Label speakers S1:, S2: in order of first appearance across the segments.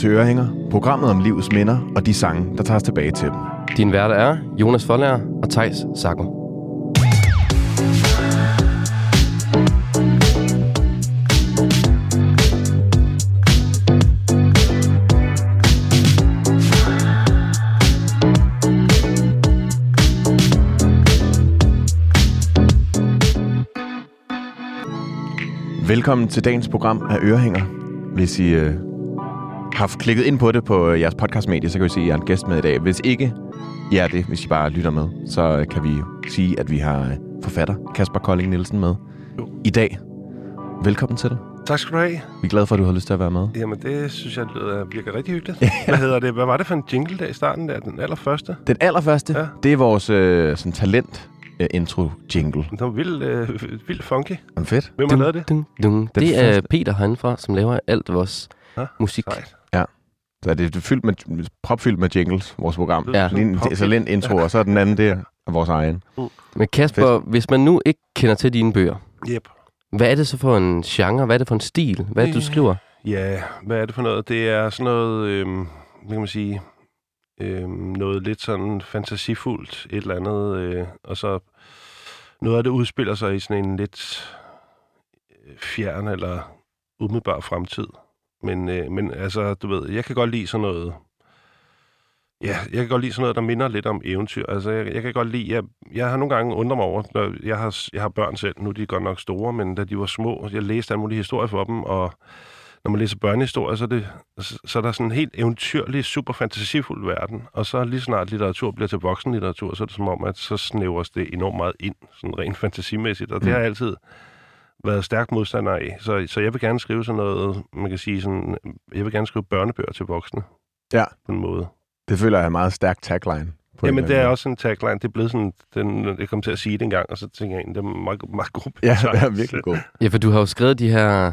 S1: til Ørehænger, programmet om livets minder og de sange, der tager os tilbage til dem.
S2: Din værter er Jonas Follærer og Tejs Sago.
S1: Velkommen til dagens program af Ørehænger. Hvis I øh, har klikket ind på det på øh, jeres podcastmedie, så kan vi se, at I er en gæst med i dag. Hvis ikke I er det, hvis I bare lytter med, så øh, kan vi jo sige, at vi har øh, forfatter Kasper Kolding Nielsen med
S3: Jo.
S1: i dag. Velkommen til dig.
S3: Tak skal du have.
S1: Vi er glade for, at du har lyst til at være med.
S3: Jamen, det synes jeg lyder, virker rigtig hyggeligt. Hvad hedder det? Hvad var det for en jingle der i starten der? Den allerførste?
S1: Den allerførste, ja. Det er vores øh, sådan talent øh, intro jingle.
S3: Den var vildt, øh, vildt funky.
S1: Er fedt?
S3: Hvem har lavet det?
S2: Dun, dun. Det er. Peter herindefra, som laver alt vores
S3: Ja,
S2: musik.
S3: Sejt.
S1: Så det er fyldt med, propfyldt med jingles, vores program.
S2: Ja.
S1: Lige en talent intro, og så er den anden der er vores egen.
S2: Men Kasper, hvis man nu ikke kender til dine bøger,
S3: Yep.
S2: hvad er det så for en genre? Hvad er det for en stil? Hvad er det, du skriver?
S3: Ja, hvad er det for noget? Det er sådan noget, øhm, hvad kan man sige, øhm, noget lidt sådan fantasifuldt, et eller andet, øh, og så noget af det udspiller sig i sådan en lidt øh, fjern eller umiddelbar fremtid. Men, øh, men altså, du ved, jeg kan godt lide sådan noget, ja, jeg kan godt lide sådan noget, der minder lidt om eventyr. Altså, jeg, jeg kan godt lide, jeg, jeg har nogle gange undret mig over, når jeg har, jeg har børn selv, nu er de godt nok store, men da de var små, jeg læste alle mulige historier for dem, og når man læser børnehistorier, så er, det, så er der sådan en helt eventyrlig, super fantasifuld verden. Og så lige snart litteratur bliver til voksenlitteratur, så er det som om, at så snævres det enormt meget ind, sådan rent fantasimæssigt. Og det har jeg altid været stærk modstander af. Så, så jeg vil gerne skrive sådan noget, man kan sige sådan, jeg vil gerne skrive børnebøger til voksne.
S1: Ja.
S3: På en måde.
S1: Det føler jeg er en meget stærk tagline. På en
S3: Jamen, det er også en tagline. Det er blevet sådan, den, jeg kom til at sige det engang, og så tænker jeg, det er meget, meget god.
S1: Ja, det er virkelig god.
S2: Ja, for du har jo skrevet de her,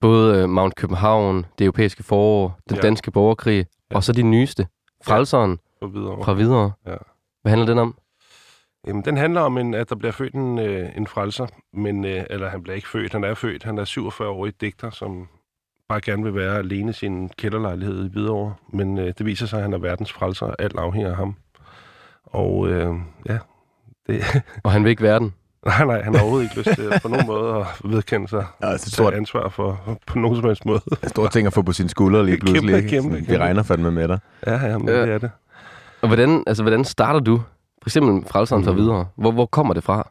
S2: både øh, Mount København, det europæiske forår, den
S3: Ja.
S2: danske borgerkrig,
S3: Ja.
S2: og så de nyeste, Frelseren
S3: Og videre.
S2: fra videre.
S3: Ja.
S2: Hvad handler den om?
S3: Jamen, den handler om, en, at der bliver født en, øh, en frelser, men, øh, eller han bliver ikke født, han er født. Han er 47-årig digter, som bare gerne vil være alene i sin kælderlejlighed i Hvidovre. Men øh, det viser sig, at han er verdens frelser, og alt afhænger af ham. Og øh, ja, det,
S2: Og han vil ikke være den.
S3: nej, nej, han har overhovedet ikke lyst til på nogen måde at vedkende sig
S1: Ja, det er
S3: tage
S1: stort,
S3: ansvar for på nogen som helst måde.
S1: stort ting at få på sine skuldre lige
S3: Kæmpe,
S1: pludselig. ikke?
S3: kæmpe,
S1: Sådan, Vi
S3: kæmpe.
S1: regner fandme med dig.
S3: Ja, ja, men
S2: Ja.
S3: det er det.
S2: Og hvordan, altså, hvordan starter du? For eksempel Frelseren fra
S3: Mhm.
S2: videre. Hvor, hvor kommer det fra?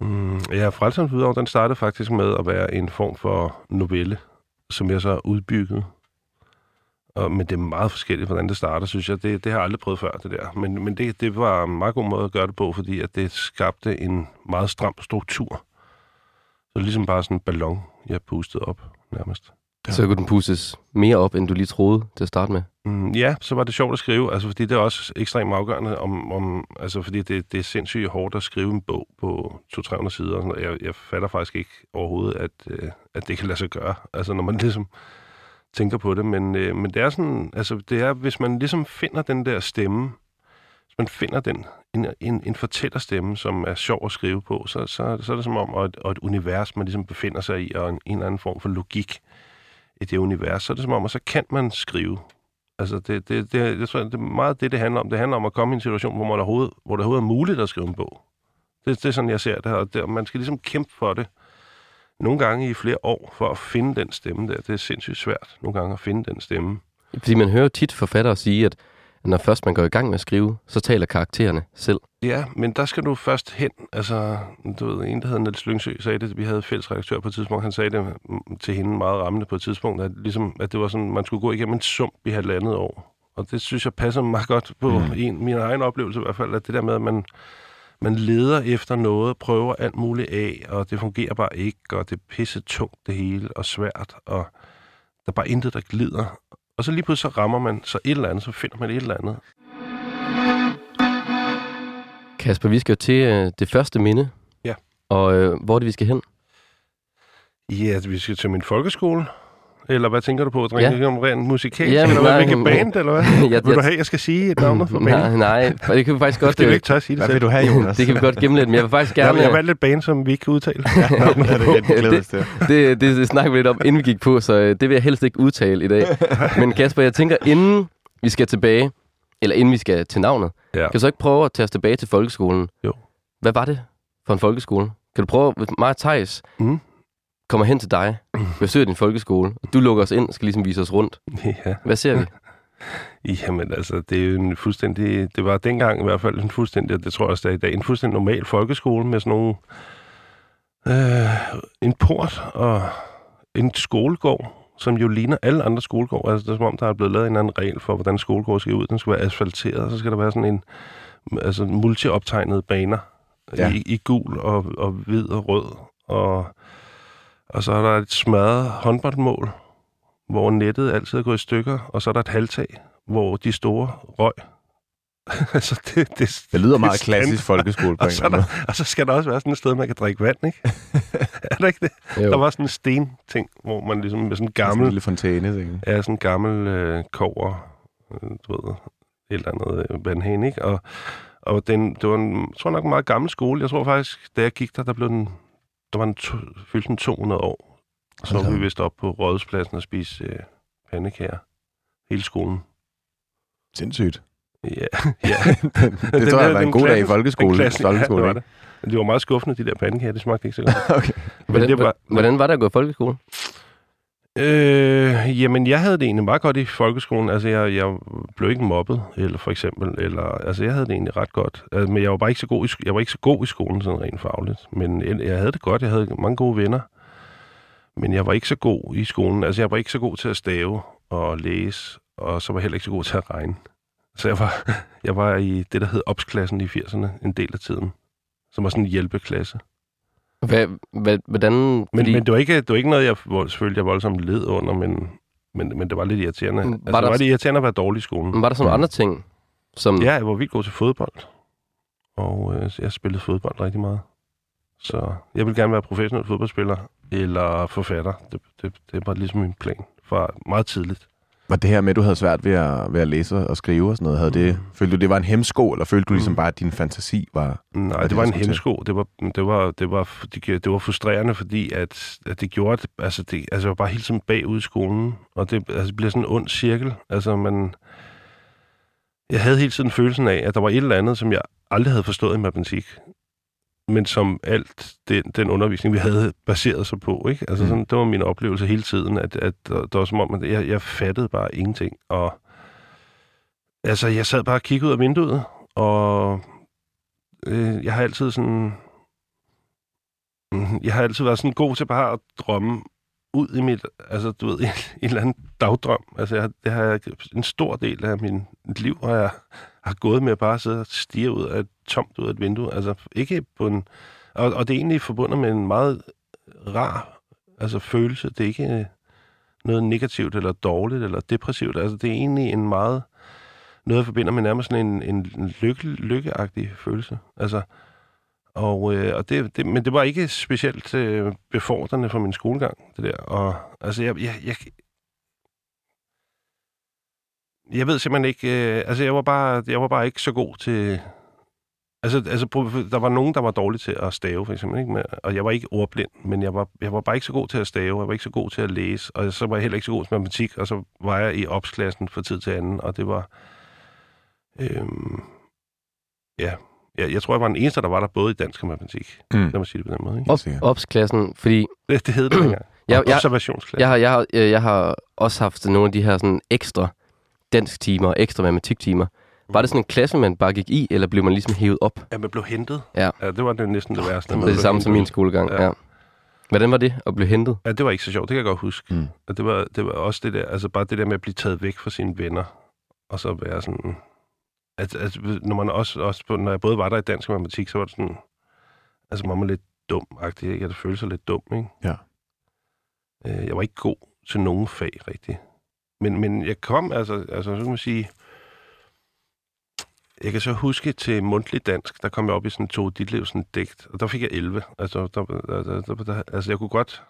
S3: Mm, ja, Frelseren Hvidovre, den startede faktisk med at være en form for novelle, som jeg så har udbygget. Og, men det er meget forskelligt, hvordan det starter, synes jeg. Det, det har jeg aldrig prøvet før, det der. Men, men det, det var en meget god måde at gøre det på, fordi at det skabte en meget stram struktur. Så ligesom bare sådan en ballon, jeg pustede op, nærmest.
S2: Ja. Så kunne den pusses mere op, end du lige troede til at starte med.
S3: Mm, ja, så var det sjovt at skrive, altså fordi det er også ekstremt afgørende, om, om, altså fordi det, det er sindssygt hårdt at skrive en bog på 200-300 sider. og sådan. Jeg, jeg fatter faktisk ikke overhovedet, at, øh, at det kan lade sig gøre, altså når man ligesom tænker på det. Men, øh, men det er sådan, altså det er, hvis man ligesom finder den der stemme, hvis man finder den, en, en, en fortællerstemme, som er sjov at skrive på, så, så, så er det som om, og et, og et univers, man ligesom befinder sig i, og en, en eller anden form for logik i det univers, så er det som om, og så kan man skrive. Altså, det, det, det, jeg tror, det er meget det, det handler om. Det handler om at komme i en situation, hvor, man overhovedet, hvor det overhovedet er muligt at skrive en bog. Det, det er sådan, jeg ser det, og det, og man skal ligesom kæmpe for det nogle gange i flere år, for at finde den stemme der. Det er sindssygt svært nogle gange at finde den stemme.
S2: Fordi man hører jo tit forfattere sige, at når først man går i gang med at skrive, så taler karaktererne selv.
S3: Ja, men der skal du først hen. Altså, du ved, en, der hedder Niels Lyngsø, sagde det, vi havde fælles redaktør på et tidspunkt, han sagde det mm, til hende meget rammende på et tidspunkt, at, ligesom, at det var sådan, man skulle gå igennem en sump i halvandet år. Og det synes jeg passer meget godt på
S1: Mm.
S3: mm. en, min egen oplevelse i hvert fald, at det der med, at man, man leder efter noget, prøver alt muligt af, og det fungerer bare ikke, og det er pisse tungt det hele, og svært, og der er bare intet, der glider. Og så lige pludselig så rammer man så et eller andet, så finder man et eller andet.
S2: Kasper, vi skal jo til øh, det første minde.
S3: Ja.
S2: Og øh, hvor er det, vi skal hen?
S3: Ja, vi skal til min folkeskole. Eller hvad tænker du på? Drenge,
S2: Ja.
S3: ja. om rent musikalsk?
S2: Jamen,
S3: eller hvad?
S2: nej,
S3: Hvilket band, eller hvad?
S2: jeg,
S3: Vil du have, jeg skal sige et navn for
S2: Nej,
S3: bandet?
S2: nej, for det kan vi faktisk godt...
S3: Det vil
S2: øh,
S3: ikke tør at sige det
S1: Hvad vil du have, Jonas?
S2: det kan vi godt gemme lidt, men jeg vil faktisk
S3: Jeg,
S2: gerne...
S3: jeg valgte et band, som vi ikke kan udtale.
S1: ja, det, det,
S2: det, det, det snakker vi lidt om, inden vi gik på, så øh, det vil jeg helst ikke udtale i dag. Men Kasper, jeg tænker, inden vi skal tilbage, eller inden vi skal til navnet,
S3: Ja.
S2: kan du så ikke prøve at tage os tilbage til folkeskolen?
S3: Jo.
S2: Hvad var det for en folkeskole? Kan du prøve, mig og Thijs
S3: Mm.
S2: Kommer hen til dig, besøger din folkeskole, og du lukker os ind, skal ligesom vise os rundt.
S3: ja.
S2: Hvad ser vi?
S3: Jamen altså, det er jo en fuldstændig... Det var dengang i hvert fald en fuldstændig, og det tror jeg også, det er i dag, en fuldstændig normal folkeskole med sådan nogle... Øh, en port og en skolegård, som jo ligner alle andre skolegård. Altså, det er som om, der er blevet lavet en eller anden regel for, hvordan skolegård skal ud. Den skal være asfalteret, og så skal der være sådan en altså multioptegnede baner
S1: ja.
S3: i, i gul og, og hvid og rød. Og, og så er der et smadret håndboldmål, hvor nettet altid er gået i stykker, og så er der et halvtag, hvor de store røg. altså, det, det,
S1: Det lyder
S3: er
S1: meget
S3: standard.
S1: klassisk folkeskole på
S3: Og så, er der, og så skal der også være sådan et sted, man kan drikke vand, ikke? er der ikke det?
S2: Jo.
S3: Der var sådan en sten-ting, hvor man ligesom med sådan en
S1: måde. Sådan en
S3: gammel,
S1: lille fontæne, ting.
S3: ja, sådan en gammel øh, kover, øh, du ved, et eller andet øh, vandhane, ikke? Og, og den, det var en, tror nok en meget gammel skole. Jeg tror faktisk, da jeg gik der, der blev den, der var den to, fyldte den 200 år. Så
S1: Hold da
S3: var vi vist op på Rådhuspladsen og spise øh, pandekager. Hele skolen.
S1: Sindssygt.
S3: Ja, ja.
S1: det
S3: Den
S1: tror jeg var en god dag i
S3: klassisk-
S1: folkeskole.
S3: Den klassiske, ja, det var det. Men de var meget skuffende, de der pandekager. Det smagte ikke så godt.
S1: okay.
S3: Men
S2: Hvordan,
S3: det var,
S2: hvordan var det at gå i folkeskole?
S3: Øh, jamen, jeg havde det egentlig meget godt i folkeskolen. Altså, jeg, jeg blev ikke mobbet, eller for eksempel. Eller, altså, jeg havde det egentlig ret godt. Altså, men jeg var bare ikke så god i, jeg var ikke så god i skolen, sådan rent fagligt. Men jeg havde det godt. Jeg havde mange gode venner. Men jeg var ikke så god i skolen. Altså, jeg var ikke så god til at stave og læse, og så var jeg heller ikke så god til at regne. Så jeg var, jeg var i det, der hed opsklassen i 80'erne, en del af tiden. Som var sådan en hjælpeklasse.
S2: Hvad, hvad, hvordan...
S3: Men,
S2: fordi,
S3: men det, var ikke, det var ikke noget, jeg selvfølgelig jeg voldsomt led under, men, men, men det var lidt irriterende.
S2: Var
S3: altså,
S2: der-
S3: det var lidt irriterende at være dårlig i skolen.
S2: var der sådan nogle andre ting, som...
S3: Ja, jeg var vildt god til fodbold. Og øh, jeg spillede fodbold rigtig meget. Så jeg vil gerne være professionel fodboldspiller eller forfatter. Det, det, det var ligesom min plan fra meget tidligt.
S1: Var det her med, at du havde svært ved at, ved at læse og skrive og sådan noget, havde det,
S3: Mm.
S1: følte du, det var en hemsko, eller følte du ligesom
S3: Mm.
S1: bare, at din fantasi var...
S3: Nej,
S1: det,
S3: det, var en hemsko. Det var, det var, det var, det, det var frustrerende, fordi at, at det gjorde, altså, det, altså jeg var bare hele tiden bagud i skolen, og det, altså, det bliver sådan en ond cirkel. Altså man, jeg havde hele tiden følelsen af, at der var et eller andet, som jeg aldrig havde forstået i matematik, men som alt den, den undervisning, vi havde baseret sig på. Ikke? Altså
S1: Mm.
S3: sådan, det var min oplevelse hele tiden, at, at der, der var som om, at jeg, jeg fattede bare ingenting. Og altså, jeg sad bare og kiggede ud af vinduet, og øh, jeg har altid sådan... Jeg har altid været sådan god til bare at drømme ud i mit, altså du ved, en, en eller anden dagdrøm. Altså jeg, det har jeg, en stor del af min, mit liv, har jeg har gået med at bare sidde og stige ud af et tomt ud af et vindue. Altså ikke på en, og, og det er egentlig forbundet med en meget rar altså følelse. Det er ikke øh, noget negativt eller dårligt eller depressivt. Altså det er egentlig en meget, noget jeg forbinder med nærmest sådan en, en lykke, lykkeagtig følelse. Altså, og, øh, og det, det, men det var ikke specielt øh, befordrende for min skolegang, det der. Og altså, jeg, jeg, jeg, jeg ved simpelthen ikke, øh, altså jeg var, bare, jeg var bare ikke så god til, altså, altså der var nogen, der var dårlige til at stave, for eksempel, ikke? Og jeg var ikke ordblind, men jeg var, jeg var bare ikke så god til at stave, jeg var ikke så god til at læse, og så var jeg heller ikke så god til matematik, og så var jeg i opsklassen fra tid til anden, og det var, øhm, ja, jeg, jeg tror, jeg var den eneste, der var der både i dansk og matematik.
S1: Mm.
S3: Lad mig sige det på den måde. Ikke?
S2: Op, opsklassen, fordi
S3: Det, det hed det dengang.
S2: jeg, jeg,
S3: Observationsklasse.
S2: jeg, har, jeg, har, jeg har også haft nogle af de her sådan ekstra dansk timer og ekstra matematiktimer. Var det sådan en klasse, man bare gik i, eller blev man ligesom hævet op?
S3: Ja, man blev hentet.
S2: Ja.
S3: ja det var det næsten det værste.
S2: Det er det samme som min
S3: hentet.
S2: skolegang,
S3: Ja.
S2: ja. Hvordan var det at blive hentet?
S3: Ja, det var ikke så sjovt. Det kan jeg godt huske.
S1: Mm.
S3: Og det var, det var også det der, altså bare det der med at blive taget væk fra sine venner, og så være sådan... At, at, når man også, også på, når jeg både var der i dansk og matematik, så var det sådan... Altså, man var lidt dum-agtig, ikke? Jeg følte sig lidt dum, ikke?
S1: Ja.
S3: Øh, jeg var ikke god til nogen fag, rigtigt. Men, men jeg kom, altså, altså, så kan man sige... Jeg kan så huske til mundtlig dansk, der kom jeg op i sådan to dit liv sådan digt, og der fik jeg 11. Altså, der, der, der, der, der, altså jeg kunne godt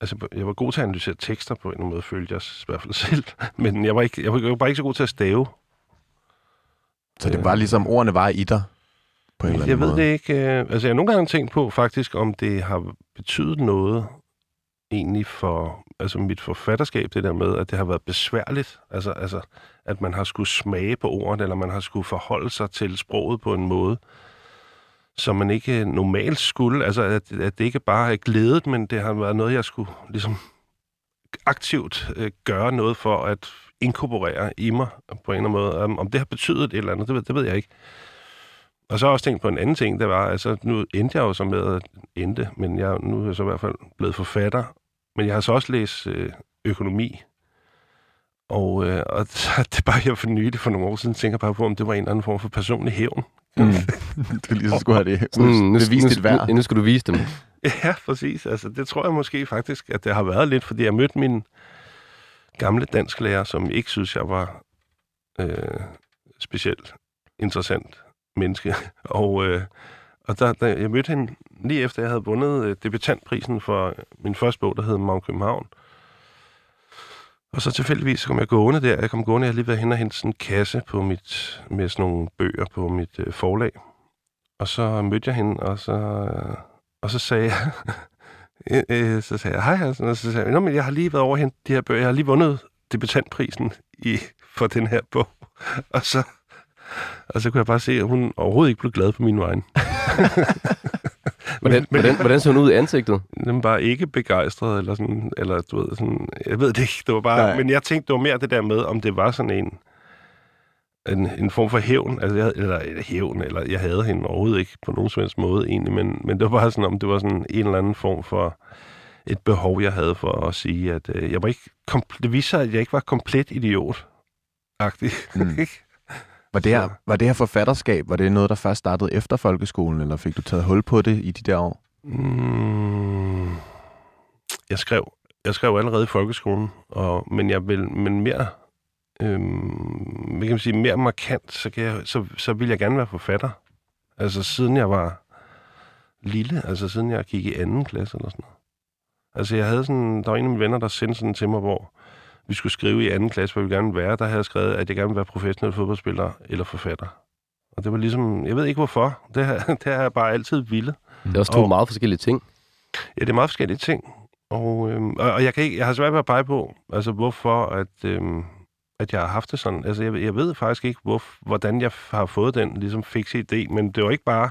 S3: Altså, jeg var god til at analysere tekster på en eller anden måde, følte jeg i hvert fald selv. Men jeg var, ikke, jeg var, jeg var bare ikke så god til at stave.
S1: Så det var ligesom, ordene var i dig? På en eller anden
S3: Jeg ved
S1: måde.
S3: det ikke. øh, Altså, jeg har nogle gange tænkt på faktisk, om det har betydet noget egentlig for altså mit forfatterskab, det der med, at det har været besværligt. Altså, altså at man har skulle smage på ordene, eller man har skulle forholde sig til sproget på en måde, som man ikke normalt skulle. Altså, at, at det ikke bare er glædet, men det har været noget, jeg skulle ligesom aktivt øh, gøre noget for at inkorporere i mig på en eller anden måde. Um, om det har betydet et eller andet, det ved, det ved jeg ikke. Og så har jeg også tænkt på en anden ting, det var, altså nu endte jeg jo så med at endte, men jeg, nu er jeg så i hvert fald blevet forfatter, men jeg har så også læst øh, økonomi, og, øh, og det er bare jeg for nylig for nogle år siden tænker bare på, om det var en eller anden form for personlig hævn.
S1: Mm. du lige så skulle have det. Mm,
S2: nu,
S1: det viste dit værd.
S2: nu, nu skal du vise dem.
S3: Ja, præcis. Altså, det tror jeg måske faktisk, at det har været lidt, fordi jeg mødte min gamle dansklærer, som ikke synes, jeg var øh, specielt interessant menneske. Og, øh, og der, der, jeg mødte hende lige efter, jeg havde vundet øh, debutantprisen for min første bog, der hed Magne København. Og så tilfældigvis kom jeg gående der. Jeg kom gående, jeg havde lige været hen og hentet sådan en kasse på mit, med sådan nogle bøger på mit øh, forlag. Og så mødte jeg hende, og så, øh, og så sagde jeg, øh, øh, så sagde jeg, hej, sådan, og så sagde jeg, men jeg har lige været over og hentet de her bøger. Jeg har lige vundet debutantprisen i, for den her bog. Og så, og så kunne jeg bare se, at hun overhovedet ikke blev glad på min vegne.
S2: Hvordan, hvordan, hvordan så hun ud i ansigtet?
S3: Den var ikke begejstret, eller sådan, eller du ved, sådan, jeg ved det ikke, det var bare,
S1: Nej.
S3: men jeg tænkte, det var mere det der med, om det var sådan en, en, en form for hævn, altså jeg, eller, eller hævn, eller jeg havde hende overhovedet ikke på nogen som helst måde egentlig, men, men det var bare sådan, om det var sådan en eller anden form for et behov, jeg havde for at sige, at øh, jeg var ikke, kompl- det viste sig, at jeg ikke var komplet idiot. Agtig.
S1: Mm. Var det, her, var det her forfatterskab, var det noget, der først startede efter folkeskolen, eller fik du taget hul på det i de der år?
S3: Mm, jeg skrev jeg skrev allerede i folkeskolen, og, men jeg vil, men mere, øhm, hvad kan man sige, mere markant, så, kan jeg, så, så vil jeg gerne være forfatter. Altså siden jeg var lille, altså siden jeg gik i anden klasse eller sådan noget. Altså jeg havde sådan, der var en af mine venner, der sendte sådan til mig, hvor vi skulle skrive i anden klasse, hvor vi gerne ville være. Der havde jeg skrevet, at jeg gerne ville være professionel fodboldspiller eller forfatter. Og det var ligesom, jeg ved ikke hvorfor, det har, det har jeg bare altid ville.
S2: Det er også to
S3: Og-
S2: meget forskellige ting.
S3: Ja, det er meget forskellige ting. Og, øhm, og, og jeg, kan ikke, jeg har svært ved at pege på, altså hvorfor, at, øhm, at jeg har haft det sådan. Altså jeg, jeg ved faktisk ikke, hvor, hvordan jeg har fået den ligesom fikse idé, men det var ikke bare,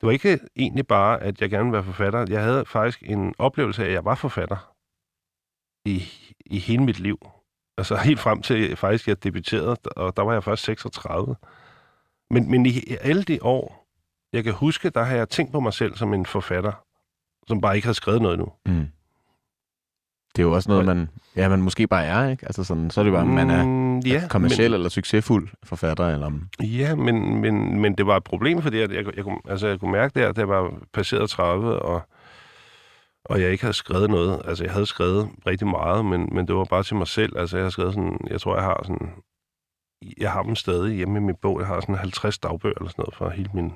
S3: det var ikke egentlig bare, at jeg gerne ville være forfatter. Jeg havde faktisk en oplevelse af, at jeg var forfatter i, i hele mit liv. Altså helt frem til faktisk, jeg debuterede, og der var jeg først 36. Men, men i alle de år, jeg kan huske, der har jeg tænkt på mig selv som en forfatter, som bare ikke har skrevet noget nu.
S1: Mm. Det er jo også noget, man, ja, man måske bare er, ikke? Altså sådan, så er det bare, man er
S3: Mm, ja,
S1: kommersiel eller succesfuld forfatter, eller
S3: ja, men, men, men det var et problem, fordi jeg, jeg, jeg, kunne, altså, jeg kunne mærke der, at jeg var passeret 30, og, og jeg ikke havde skrevet noget. Altså, jeg havde skrevet rigtig meget, men, men det var bare til mig selv. Altså, jeg har skrevet sådan, jeg tror, jeg har sådan, jeg har dem stadig hjemme i min bog. Jeg har sådan 50 dagbøger eller sådan noget fra hele min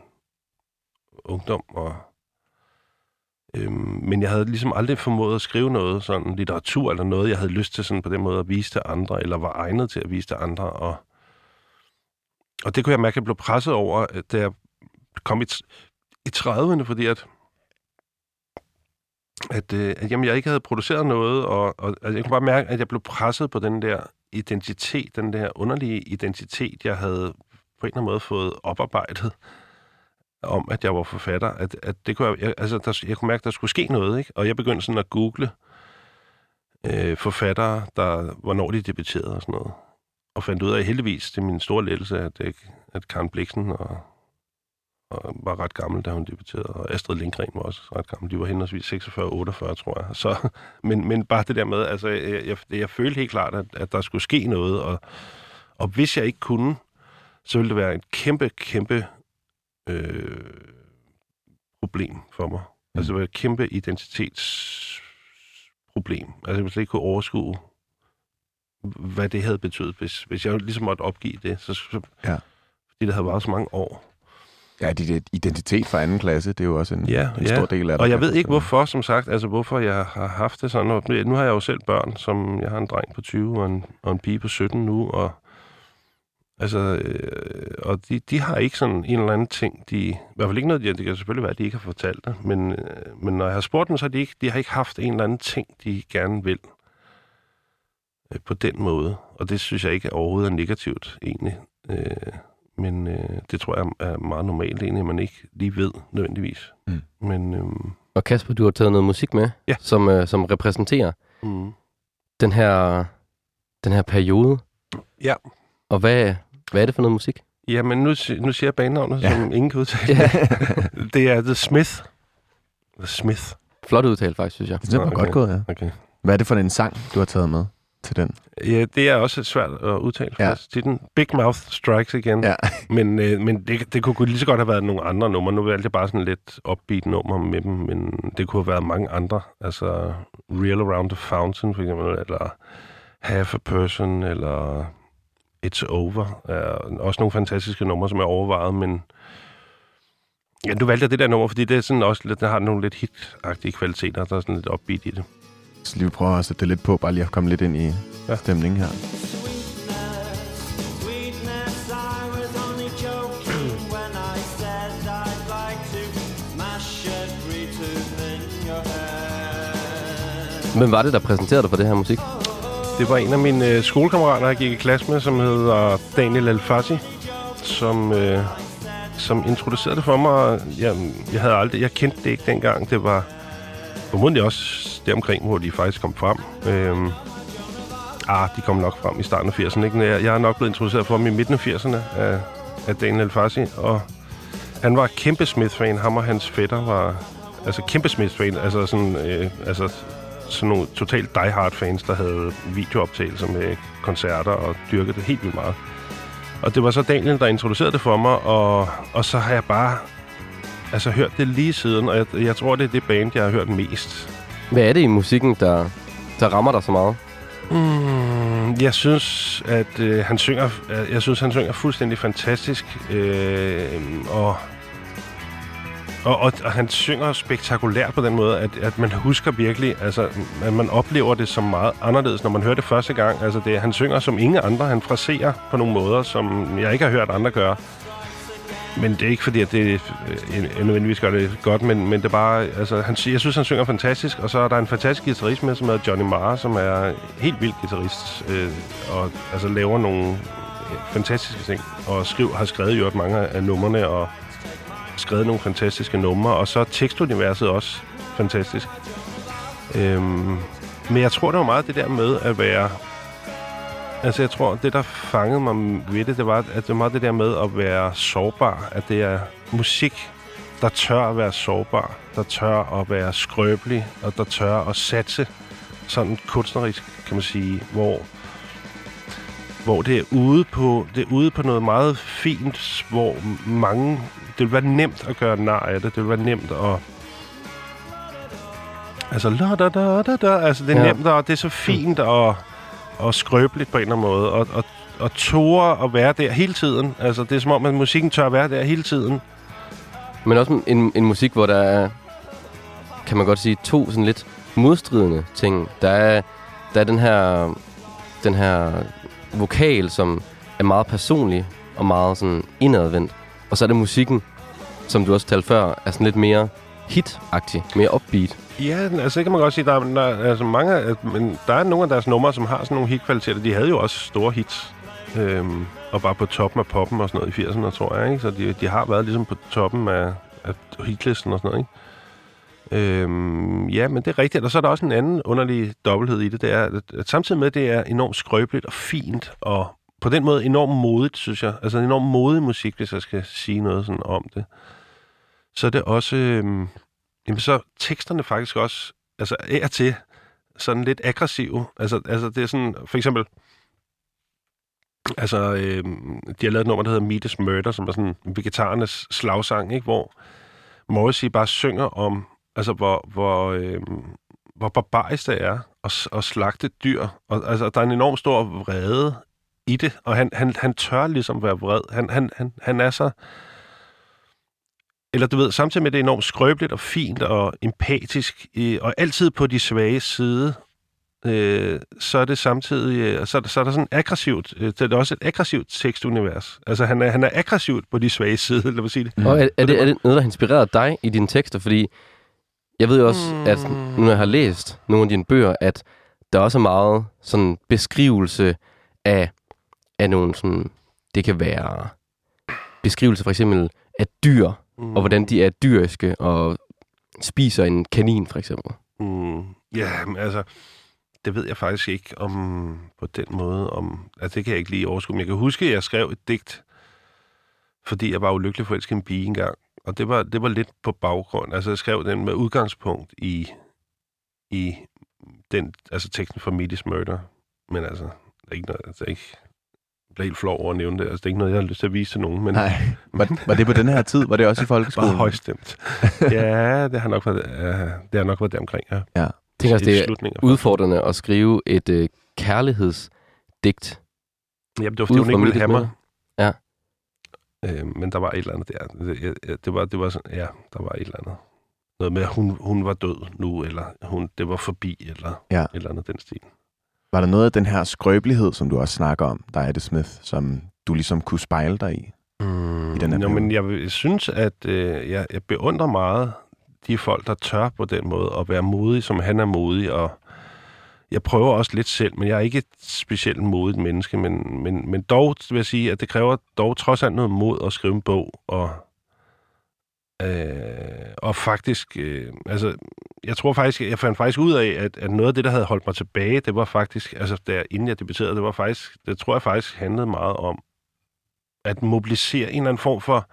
S3: ungdom, og Øhm, men jeg havde ligesom aldrig formået at skrive noget sådan litteratur eller noget, jeg havde lyst til sådan på den måde at vise til andre, eller var egnet til at vise til andre. Og, og det kunne jeg mærke, at jeg blev presset over, at da jeg kom i, t- i 30'erne, fordi at, at, øh, at jamen, jeg ikke havde produceret noget, og, og altså, jeg kunne bare mærke, at jeg blev presset på den der identitet, den der underlige identitet, jeg havde på en eller anden måde fået oparbejdet om, at jeg var forfatter, at, at det kunne jeg, jeg, altså, der, jeg kunne mærke, at der skulle ske noget, ikke? Og jeg begyndte sådan at google øh, forfattere, der, hvornår de debuterede og sådan noget. Og fandt ud af heldigvis, til min store lettelse, at, at Karen Bliksen og, og var ret gammel, da hun debuterede, og Astrid Lindgren var også ret gammel. De var henholdsvis 46 og 48, tror jeg. Så, men, men bare det der med, altså, jeg, jeg, jeg følte helt klart, at, at der skulle ske noget, og, og hvis jeg ikke kunne, så ville det være en kæmpe, kæmpe øh, problem for mig. Mm. Altså, det var et kæmpe identitetsproblem. Altså, jeg ville slet ikke kunne overskue, hvad det havde betydet, hvis, hvis jeg ligesom måtte opgive det. Så, så,
S1: Ja.
S3: Fordi det havde været så mange år.
S1: Ja, det er identitet fra anden klasse, det er jo også en,
S3: Ja,
S1: en
S3: ja.
S1: stor del af det.
S3: Og jeg ved ikke hvorfor, som sagt, altså hvorfor jeg har haft det sådan. Nu har jeg jo selv børn, som jeg har en dreng på 20 og en, og en pige på 17 nu, og altså, øh, og de, de har ikke sådan en eller anden ting, de, i hvert fald ikke noget, det kan selvfølgelig være, at de ikke har fortalt det, men, øh, men når jeg har spurgt dem, så har de ikke, de har ikke haft en eller anden ting, de gerne vil øh, på den måde. Og det synes jeg ikke overhovedet er negativt, egentlig. Øh, men øh, det tror jeg er meget normalt, egentlig, at man ikke lige ved nødvendigvis.
S1: Mm.
S3: Men øh,
S2: Og Kasper, du har taget noget musik med,
S3: Ja.
S2: som, øh, som repræsenterer
S3: mm,
S2: den her, den her periode.
S3: Ja.
S2: Og hvad, hvad er det for noget musik?
S3: Jamen, nu, nu siger jeg banenavnet,
S1: Ja.
S3: som ingen kan udtale.
S2: Ja.
S3: det er The Smith. The Smith.
S2: Flot udtale, faktisk, synes jeg.
S1: Det er okay. Godt gået, ja.
S3: Okay.
S1: Hvad er det for en sang, du har taget med til den?
S3: Ja, det er også svært at udtale
S1: Ja.
S3: ja. titlen. Big Mouth Strikes Again.
S1: Ja.
S3: Men, øh, men det, det kunne lige så godt have været nogle andre numre. Nu valgte jeg bare sådan lidt upbeat nummer med dem, men det kunne have været mange andre. Altså Real Around the Fountain for eksempel, eller Half a Person, eller It's Over. Er også nogle fantastiske numre, som jeg overvejet, men ja, nu valgte det der nummer, fordi det er sådan også lidt, der har nogle lidt hit-agtige kvaliteter, der er sådan lidt upbeat i det.
S1: Så lige prøve at sætte det lidt på, bare lige at komme lidt ind i
S3: Ja.
S1: stemningen her.
S2: Hvem var det, der præsenterede dig for det her musik?
S3: Det var en af mine øh, skolekammerater, jeg gik i klasse med, som hedder Daniel Alfasi, som, øh, som introducerede det for mig. Jeg, jeg havde aldrig, jeg kendte det ikke dengang. Det var formodentlig også deromkring, hvor de faktisk kom frem. Øh, ah, de kom nok frem i starten af 80'erne. Ikke? Jeg, jeg er nok blevet introduceret for dem i midten af 80'erne af, af Daniel Alfasi, og han var kæmpe Smith-fan. Ham og hans fætter var altså kæmpe Smith-fan. Altså sådan, øh, altså sådan nogle totalt die-hard fans, der havde videooptagelser med koncerter og dyrkede det helt vildt meget. Og det var så Daniel, der introducerede det for mig, og, og så har jeg bare altså, hørt det lige siden, og jeg, jeg tror, det er det band, jeg har hørt mest.
S2: Hvad er det i musikken, der, der rammer dig så meget?
S3: Mm, jeg synes, at øh, han synger, øh, jeg synes, han synger fuldstændig fantastisk, øh, og, og, og, og han synger spektakulært på den måde, at, at man husker virkelig, altså, at man oplever det som meget anderledes, når man hører det første gang. Altså, det, han synger som ingen andre, han fraserer på nogle måder, som jeg ikke har hørt andre gøre. Men det er ikke fordi, at det øh, nødvendigvis gør det godt, men, men det er bare... Altså, han, jeg synes, han synger fantastisk, og så er der en fantastisk guitarist med, som hedder Johnny Marr, som er helt vild guitarist, øh, og altså, laver nogle øh, fantastiske ting, og skriv, har skrevet jo mange af numrene, og skrevet nogle fantastiske numre, og så er tekstuniverset også fantastisk. Øhm, men jeg tror, det var meget det der med at være... Altså, jeg tror, det, der fangede mig ved det, det var, at det var meget det der med at være sårbar. At det er musik, der tør at være sårbar, der tør at være skrøbelig, og der tør at satse sådan kunstnerisk, kan man sige, hvor, hvor det er ude på, det er ude på noget meget fint, hvor mange, det vil være nemt at gøre nar af det, det vil være nemt at Altså, la da da da da. Altså, det er
S2: ja.
S3: nemt, og det er så fint og, og skrøbeligt på en eller anden måde. Og, og, og tåre at være der hele tiden. Altså, det er som om, at musikken tør at være der hele tiden.
S2: Men også en, en musik, hvor der er, kan man godt sige, to sådan lidt modstridende ting. Der er, der er den her, den her vokal, som er meget personlig og meget sådan indadvendt. Og så er det musikken, som du også talte før, er sådan lidt mere hit-agtig, mere upbeat.
S3: Ja, altså det kan man godt sige, der er, der, altså mange, men der er nogle af deres numre, som har sådan nogle hitkvaliteter. De havde jo også store hits, øhm, og bare på toppen af poppen og sådan noget i 80'erne, tror jeg. Ikke? Så de, de har været ligesom på toppen af, af hitlisten og sådan noget. Ikke? Øhm, ja, men det er rigtigt. Og så er der også en anden underlig dobbelthed i det. Det er, at, at samtidig med, at det er enormt skrøbeligt og fint, og på den måde enormt modigt, synes jeg. Altså enorm modig musik, hvis jeg skal sige noget sådan om det. Så er det også... Øhm, Jamen så teksterne faktisk også, altså af og til, sådan lidt aggressive. Altså, altså det er sådan, for eksempel, altså øh, de har lavet et nummer, der hedder Meet is Murder, som er sådan vegetarernes slagsang, ikke? hvor Morrissey bare synger om, altså hvor, hvor, øh, hvor barbarisk det er at, at slagte dyr. Og, altså, der er en enorm stor vrede i det, og han, han, han tør ligesom være vred. Han, han, han, han er så eller du ved, samtidig med, det er enormt skrøbeligt og fint og empatisk, øh, og altid på de svage side, øh, så er det samtidig, øh, så, er der- så er der sådan aggressivt, øh, det er også et aggressivt tekstunivers. Altså han er, han er aggressivt på de svage side, lad mig sige det.
S2: Mm. Og er, er, det, er det noget, der har inspireret dig i dine tekster? Fordi jeg ved jo også, mm. at nu når jeg har læst nogle af dine bøger, at der også er meget sådan beskrivelse af, af nogle sådan, det kan være beskrivelse for eksempel af dyr, mm. og hvordan de er dyriske og spiser en kanin for eksempel.
S3: Mm, ja, men altså, det ved jeg faktisk ikke om på den måde. Om, altså, det kan jeg ikke lige overskue. Men jeg kan huske, at jeg skrev et digt, fordi jeg var ulykkelig forelsket en pige engang. Og det var, det var lidt på baggrund. Altså, jeg skrev den med udgangspunkt i, i den, altså teksten for Midis Murder. Men altså, det er ikke noget, altså, ikke, jeg bliver helt flov over at nævne det. Altså, det er ikke noget, jeg har lyst til at vise til nogen. Men
S1: Nej. Var, var det på den her tid? Var det også i
S3: bare
S1: folkeskolen?
S3: højstemt. ja, det har nok været, ja, det har nok været deromkring, ja.
S1: Ja.
S2: Jeg tænker også, det er udfordrende at skrive et øh, kærlighedsdigt.
S3: Jamen, det var fordi, hun ikke ville have mig.
S2: Ja.
S3: Øh, men der var et eller andet der. Det, jeg- det, var, det var sådan, ja, der var et eller andet. Noget med, at hun, hun var død nu, eller hun, det var forbi, eller
S1: Ja.
S3: et eller andet den stil.
S1: Var der noget af den her skrøbelighed, som du også snakker om, dig, Ette Smith, som du ligesom kunne spejle dig i?
S3: Mm,
S1: I den her
S3: jo, men jeg synes, at øh, jeg, jeg beundrer meget de folk, der tør på den måde at være modige, som han er modig, og jeg prøver også lidt selv, men jeg er ikke et specielt modigt menneske, men, men, men dog vil jeg sige, at det kræver dog trods alt noget mod at skrive en bog, og, øh, og faktisk, øh, altså, jeg tror faktisk, jeg fandt faktisk ud af, at, at noget af det, der havde holdt mig tilbage, det var faktisk, altså der, inden jeg debuterede, det var faktisk, det tror jeg faktisk handlede meget om, at mobilisere en eller anden form for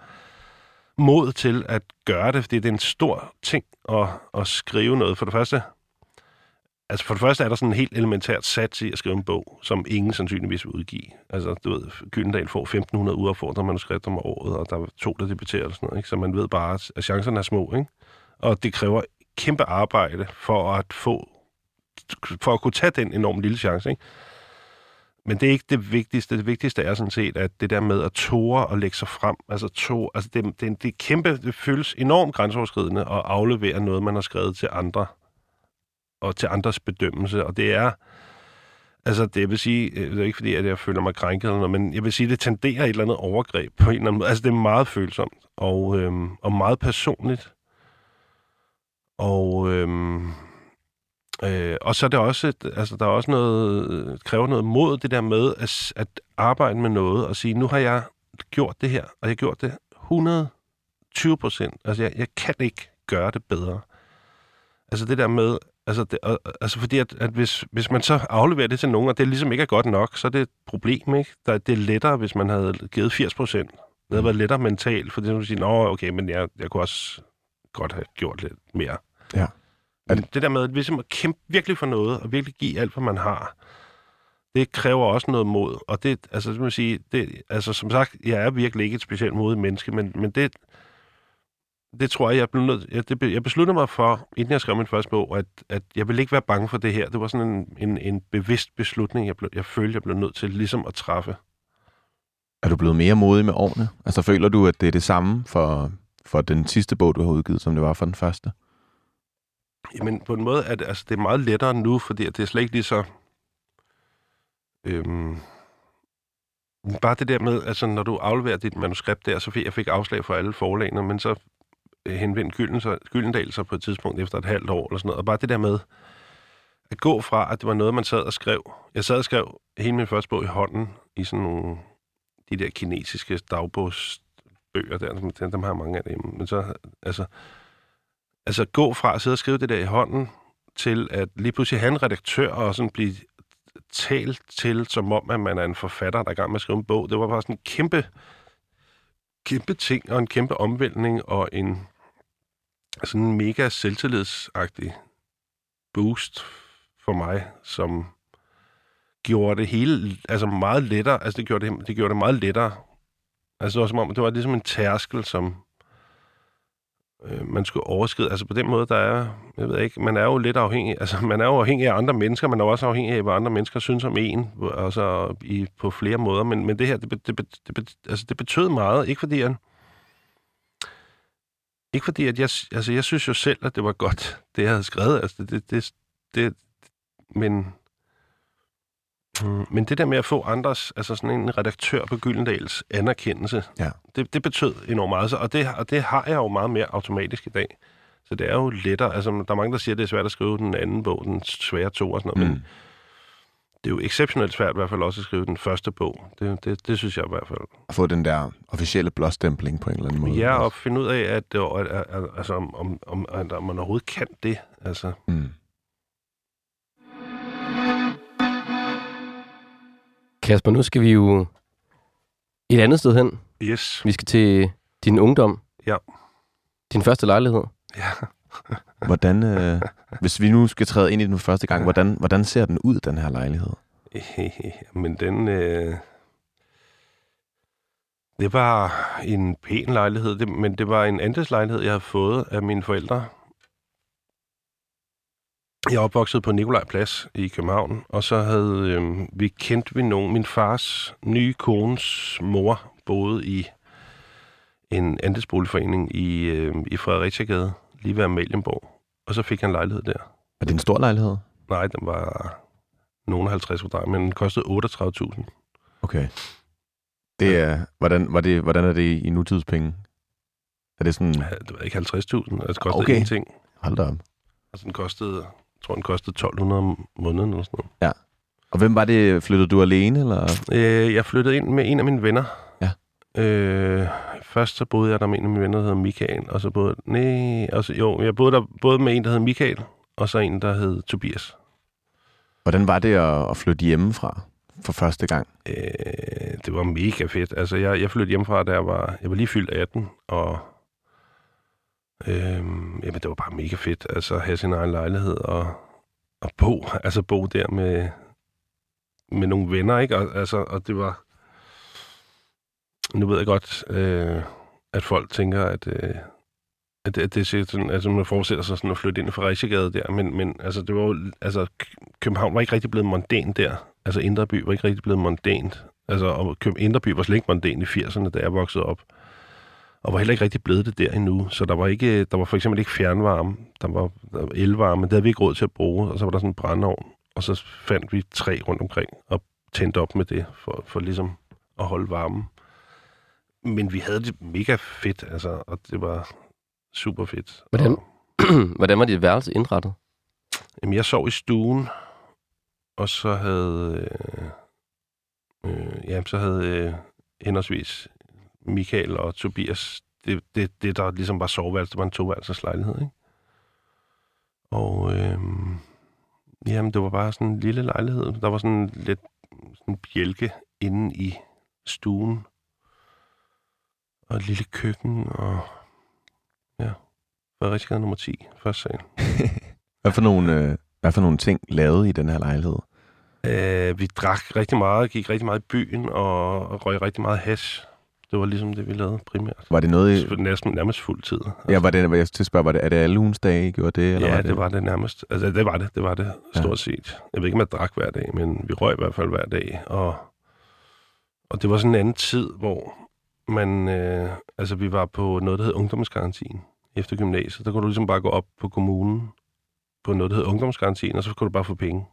S3: mod til at gøre det, fordi det er en stor ting at, at skrive noget. For det første, altså for det første er der sådan en helt elementært sats i at skrive en bog, som ingen sandsynligvis vil udgive. Altså, du ved, Gyldendal får 1.500 uopfordrede manuskripter om året, og der er to, der debuterer og sådan noget, ikke? Så man ved bare, at chancerne er små, ikke? Og det kræver kæmpe arbejde for at få, for at kunne tage den enormt lille chance, ikke? Men det er ikke det vigtigste. Det vigtigste er sådan set, at det der med at tåre og lægge sig frem, altså, tåre, altså det, det, det er kæmpe, det føles enormt grænseoverskridende at aflevere noget, man har skrevet til andre, og til andres bedømmelse, og det er, altså det vil sige, øh, det er ikke fordi, at jeg føler mig krænket eller noget, men jeg vil sige, det tenderer et eller andet overgreb på en eller anden måde. Altså det er meget følsomt, og, øhm, og meget personligt, og øhm, Øh, og så er det også, et, altså der er også noget, kræver noget mod det der med at, at arbejde med noget og sige, nu har jeg gjort det her, og jeg har gjort det 120 procent. Altså jeg, jeg kan ikke gøre det bedre. Altså det der med, altså, det, og- altså fordi at, at hvis, hvis man så afleverer det til nogen, og det ligesom ikke er godt nok, så er det et problem, ikke? Der, det er lettere, hvis man havde givet 80 procent. Det havde været lettere mentalt, for det er sige, nå okay, men jeg, jeg kunne også godt have gjort lidt mere.
S1: Ja.
S3: Men det der med at, ligesom at kæmpe virkelig for noget, og virkelig give alt, hvad man har, det kræver også noget mod. Og det, altså, det må sige, det, altså, som sagt, jeg er virkelig ikke et specielt modigt menneske, men, men det, det tror jeg, jeg blev nødt, jeg, det, jeg besluttede mig for, inden jeg skrev min første bog, at, at jeg ville ikke være bange for det her. Det var sådan en, en, en bevidst beslutning, jeg, blev, jeg følte, jeg blev nødt til ligesom at træffe.
S1: Er du blevet mere modig med årene? Altså føler du, at det er det samme for, for den sidste bog, du har udgivet, som det var for den første?
S3: Jamen, på en måde er det, altså, det er meget lettere nu, fordi at det er slet ikke lige så... Øhm, bare det der med, altså når du afleverer dit manuskript der, så fik jeg fik afslag fra alle forlagene, men så Øh, henvendte Gylden så, Gyldendal sig på et tidspunkt efter et halvt år eller sådan noget. Og bare det der med at gå fra, at det var noget, man sad og skrev. Jeg sad og skrev hele min første bog i hånden i sådan nogle, de der kinesiske dagbogsbøger der, dem, dem har jeg mange af dem. Men så, altså, altså gå fra at sidde og skrive det der i hånden, til at lige pludselig have en redaktør og sådan blive talt til, som om, at man er en forfatter, der er i gang med at skrive en bog. Det var bare sådan en kæmpe, kæmpe ting, og en kæmpe omvæltning, og en sådan en mega selvtillidsagtig boost for mig, som gjorde det hele altså meget lettere. Altså det gjorde det, det gjorde det meget lettere. Altså det var som om, det var ligesom en tærskel, som øh, man skulle overskride. Altså på den måde, der er, jeg ved ikke, man er jo lidt afhængig, altså man er jo afhængig af andre mennesker, man er også afhængig af, hvad andre mennesker synes om en, altså i, på flere måder, men, men det her, det, det, det, det, altså det betød meget, ikke fordi han, ikke fordi, at jeg, altså jeg synes jo selv, at det var godt, det jeg havde skrevet. Altså det, det, det, men, mm, men det der med at få andres, altså sådan en redaktør på Gyldendals anerkendelse,
S1: Ja.
S3: det, det betød enormt meget. Så- Og det, og det har jeg jo meget mere automatisk i dag. Så det er jo lettere. Altså, der er mange, der siger, at det er svært at skrive den anden bog, den svære to og sådan noget, mm. men det er jo exceptionelt svært i hvert fald også at skrive den første bog. Det, det, det synes jeg i hvert fald.
S1: At få den der officielle blåstempling på en eller anden måde.
S3: Ja, og finde ud af, at, det, var- at, at, at, altså, om, om, om, at om man overhovedet kan det. Altså,
S1: Mm.
S2: Kasper, nu skal vi jo et andet sted hen.
S3: yes.
S2: Vi skal til din ungdom.
S3: Ja.
S2: Din første lejlighed.
S3: Ja.
S1: Hvordan, øh, hvis vi nu skal træde ind i den for første gang, hvordan, hvordan ser den ud, den her lejlighed?
S3: Men den... Øh, det var en pæn lejlighed, det, men det var en andelslejlighed, jeg havde fået af mine forældre. Jeg er opvokset på Nikolaj Plads i København, og så havde øh, vi kendt vi nogen. Min fars nye kones mor boede i en andelsboligforening i, øh, i Fredericiagade, lige ved Amalienborg. Og så fik en lejlighed der.
S1: Er det en stor lejlighed?
S3: Nej, den var nogen af 50 kvadrat, men den kostede 38.000.
S1: Okay. Det er, hvordan, var det, hvordan er det i nutidspenge? Er det sådan,
S3: Ja, det var ikke 50.000, altså det kostede Okay. ingenting.
S1: hold da op.
S3: Altså den kostede, jeg tror den kostede 1.200 om måneden eller sådan noget.
S1: Og hvem var det? Flyttede du alene, eller?
S3: Øh, jeg flyttede ind med en af mine venner.
S1: Ja.
S3: Øh, først så boede jeg der med en af mine venner, der hedder Michael, og så boede, nej, og så, jo, jeg boede der både med en, der hed Michael, og så en, der hed Tobias.
S1: Hvordan var det at, at flytte hjemmefra for første gang?
S3: Øh, det var mega fedt. Altså, jeg, jeg flyttede hjemmefra, da jeg var, jeg var lige fyldt 18, og øh, jamen, det var bare mega fedt. Altså, at have sin egen lejlighed og, og bo, altså bo der med, med nogle venner, ikke? Og, altså, og det var... Nu ved jeg godt, øh, at folk tænker, at, øh, at, det, at det ser sådan, altså man forestiller sig sådan at flytte ind i Frederiksgade der, men, men altså, det var jo, altså, København var ikke rigtig blevet mondæn der. Altså, Indre By var ikke rigtig blevet mondænt. Altså, og Køb Indre By var slet ikke mondæn i 80'erne, da jeg voksede op. Og var heller ikke rigtig blevet det der endnu. Så der var, ikke, der var for eksempel ikke fjernvarme. Der var, der var elvarme, det havde vi ikke råd til at bruge. Og så var der sådan en brændeovn. Og så fandt vi tre rundt omkring og tændte op med det, for, for ligesom at holde varmen. Men vi havde det mega fedt, altså, og det var super fedt.
S2: Hvordan?
S3: Og,
S2: Hvordan var dit værelse indrettet?
S3: Jamen, jeg sov i stuen, og så havde, øh, øh, ja, så havde øh, henholdsvis Michael og Tobias, det, det, det der ligesom var soveværelse, det var en toværelses lejlighed, ikke? Og øh, jamen, det var bare sådan en lille lejlighed. Der var sådan lidt sådan bjælke inde i stuen, og et lille køkken, og ja, Frederiksgade nummer 10, første sal.
S1: Hvad for nogle, øh, hvad for nogle ting lavede I den her lejlighed?
S3: Øh, vi drak rigtig meget, gik rigtig meget i byen og, og røg rigtig meget hash. Det var ligesom det, vi lavede primært.
S1: Var det noget, I,
S3: Så Nærmest, fuld tid.
S1: ja, var det, var jeg til at spørge, var det, er det alle ugens dage, I gjorde det? Eller
S3: ja
S1: var
S3: det var det nærmest. Altså, det var det, det var det,
S1: Ja.
S3: stort set. Jeg ved ikke, om jeg drak hver dag, men vi røg i hvert fald hver dag. Og, og det var sådan en anden tid, hvor man, øh, altså vi var på noget, der hed ungdomsgarantien efter gymnasiet. Der kunne du ligesom bare gå op på kommunen på noget, der hed ungdomsgarantien, og så kunne du bare få penge.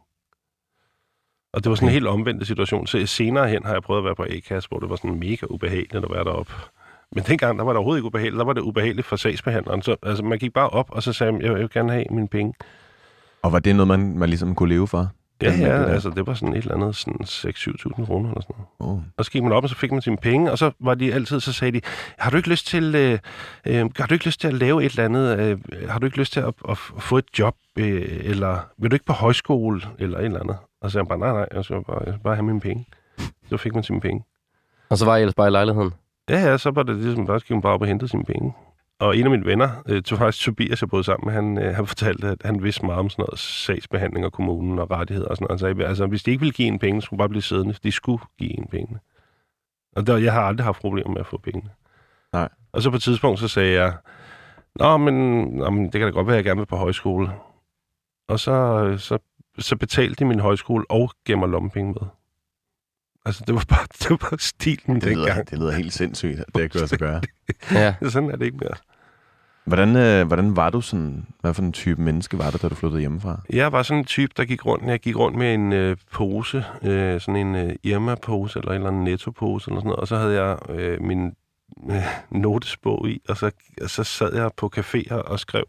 S3: Og det var sådan en helt omvendt situation. Så senere hen har jeg prøvet at være på A-kasse, hvor det var sådan mega ubehageligt at være deroppe. Men dengang, der var det overhovedet ikke ubehageligt. Der var det ubehageligt for sagsbehandleren. Så, altså, man gik bare op, og så sagde jeg jeg vil gerne have mine penge.
S1: Og var det noget, man, man ligesom kunne leve for?
S3: Ja, ja,
S1: det der?
S3: altså det var sådan et eller andet, sådan 6-7.000 kroner eller sådan noget.
S1: Oh.
S3: Og så gik man op, og så fik man sine penge, og så var de altid, så sagde de, har du ikke lyst til, øh, øh, har du ikke lyst til at lave et eller andet, øh, har du ikke lyst til at, at få et job, øh, eller vil du ikke på højskole, eller et eller andet? Og så sagde jeg bare, nej, nej, jeg skal bare, jeg skal bare have mine penge. Så fik man sine penge.
S2: Og så var I ellers bare i lejligheden.
S3: Ja, ja, så var det ligesom, bare gik man bare op og hentede sine penge. Og en af mine venner, øh, faktisk Tobias, jeg boede sammen med, han, øh, han fortalte, at han vidste meget om sådan noget sagsbehandling og kommunen og rettigheder og sådan noget. Han sagde, altså, hvis de ikke ville give en penge, så skulle bare blive siddende. De skulle give en penge. Og der, jeg har aldrig haft problemer med at få penge.
S1: Nej.
S3: Og så på et tidspunkt, så sagde jeg, Nå, men, nå, men det kan da godt være, at jeg gerne vil på højskole. Og så, så, så betalte de min højskole og gav mig lommepenge med. Altså, det var bare, det var bare stilen
S1: Det, lyder,
S3: dengang.
S1: det lyder helt sindssygt, at det kunne sig gøre.
S2: Ja.
S3: Sådan er det ikke mere.
S1: Hvordan, øh, hvordan var du sådan... Hvad for en type menneske var du, da du flyttede hjemmefra?
S3: Jeg var sådan en type, der gik rundt. Jeg gik rundt med en øh, pose, øh, sådan en øh, Irma-pose eller en eller anden Netto-pose eller sådan noget. Og så havde jeg øh, min øh, notesbog i, og så, og så sad jeg på caféer og skrev.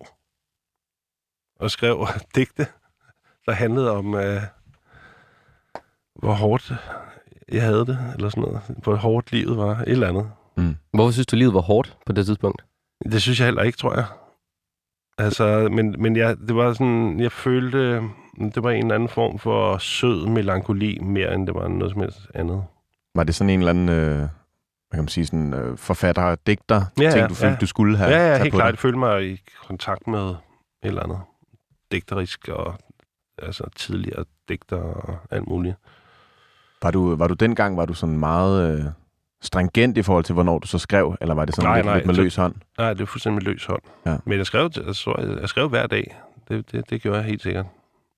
S3: Og skrev digte, der handlede om, øh, hvor hårdt jeg havde det, eller sådan noget. Hvor hårdt livet var, et eller andet.
S2: Hvorfor synes du, livet var hårdt på det tidspunkt?
S3: Det synes jeg heller ikke, tror jeg. Altså, men, men jeg, det var sådan, jeg følte, det var en eller anden form for sød melankoli, mere end det var noget som helst andet.
S1: Var det sådan en eller anden... Øh, hvad kan man sige, sådan øh, forfatter, digter,
S3: Ja,
S1: ting,
S3: ja,
S1: du følte,
S3: ja.
S1: du skulle have
S3: Ja, ja, helt
S1: på
S3: klart. Jeg følte mig i kontakt med et eller andet digterisk og altså tidligere digter og alt muligt.
S1: Var du, var du dengang, var du sådan meget øh, stringent i forhold til, hvornår du så skrev, eller var det sådan
S3: Nej,
S1: lidt,
S3: nej,
S1: lidt med
S3: så-
S1: løs hånd?
S3: Nej, det er fuldstændig med løs hånd.
S1: Ja.
S3: Men jeg skrev, jeg, jeg skrev hver dag. Det, det, det gjorde jeg helt sikkert.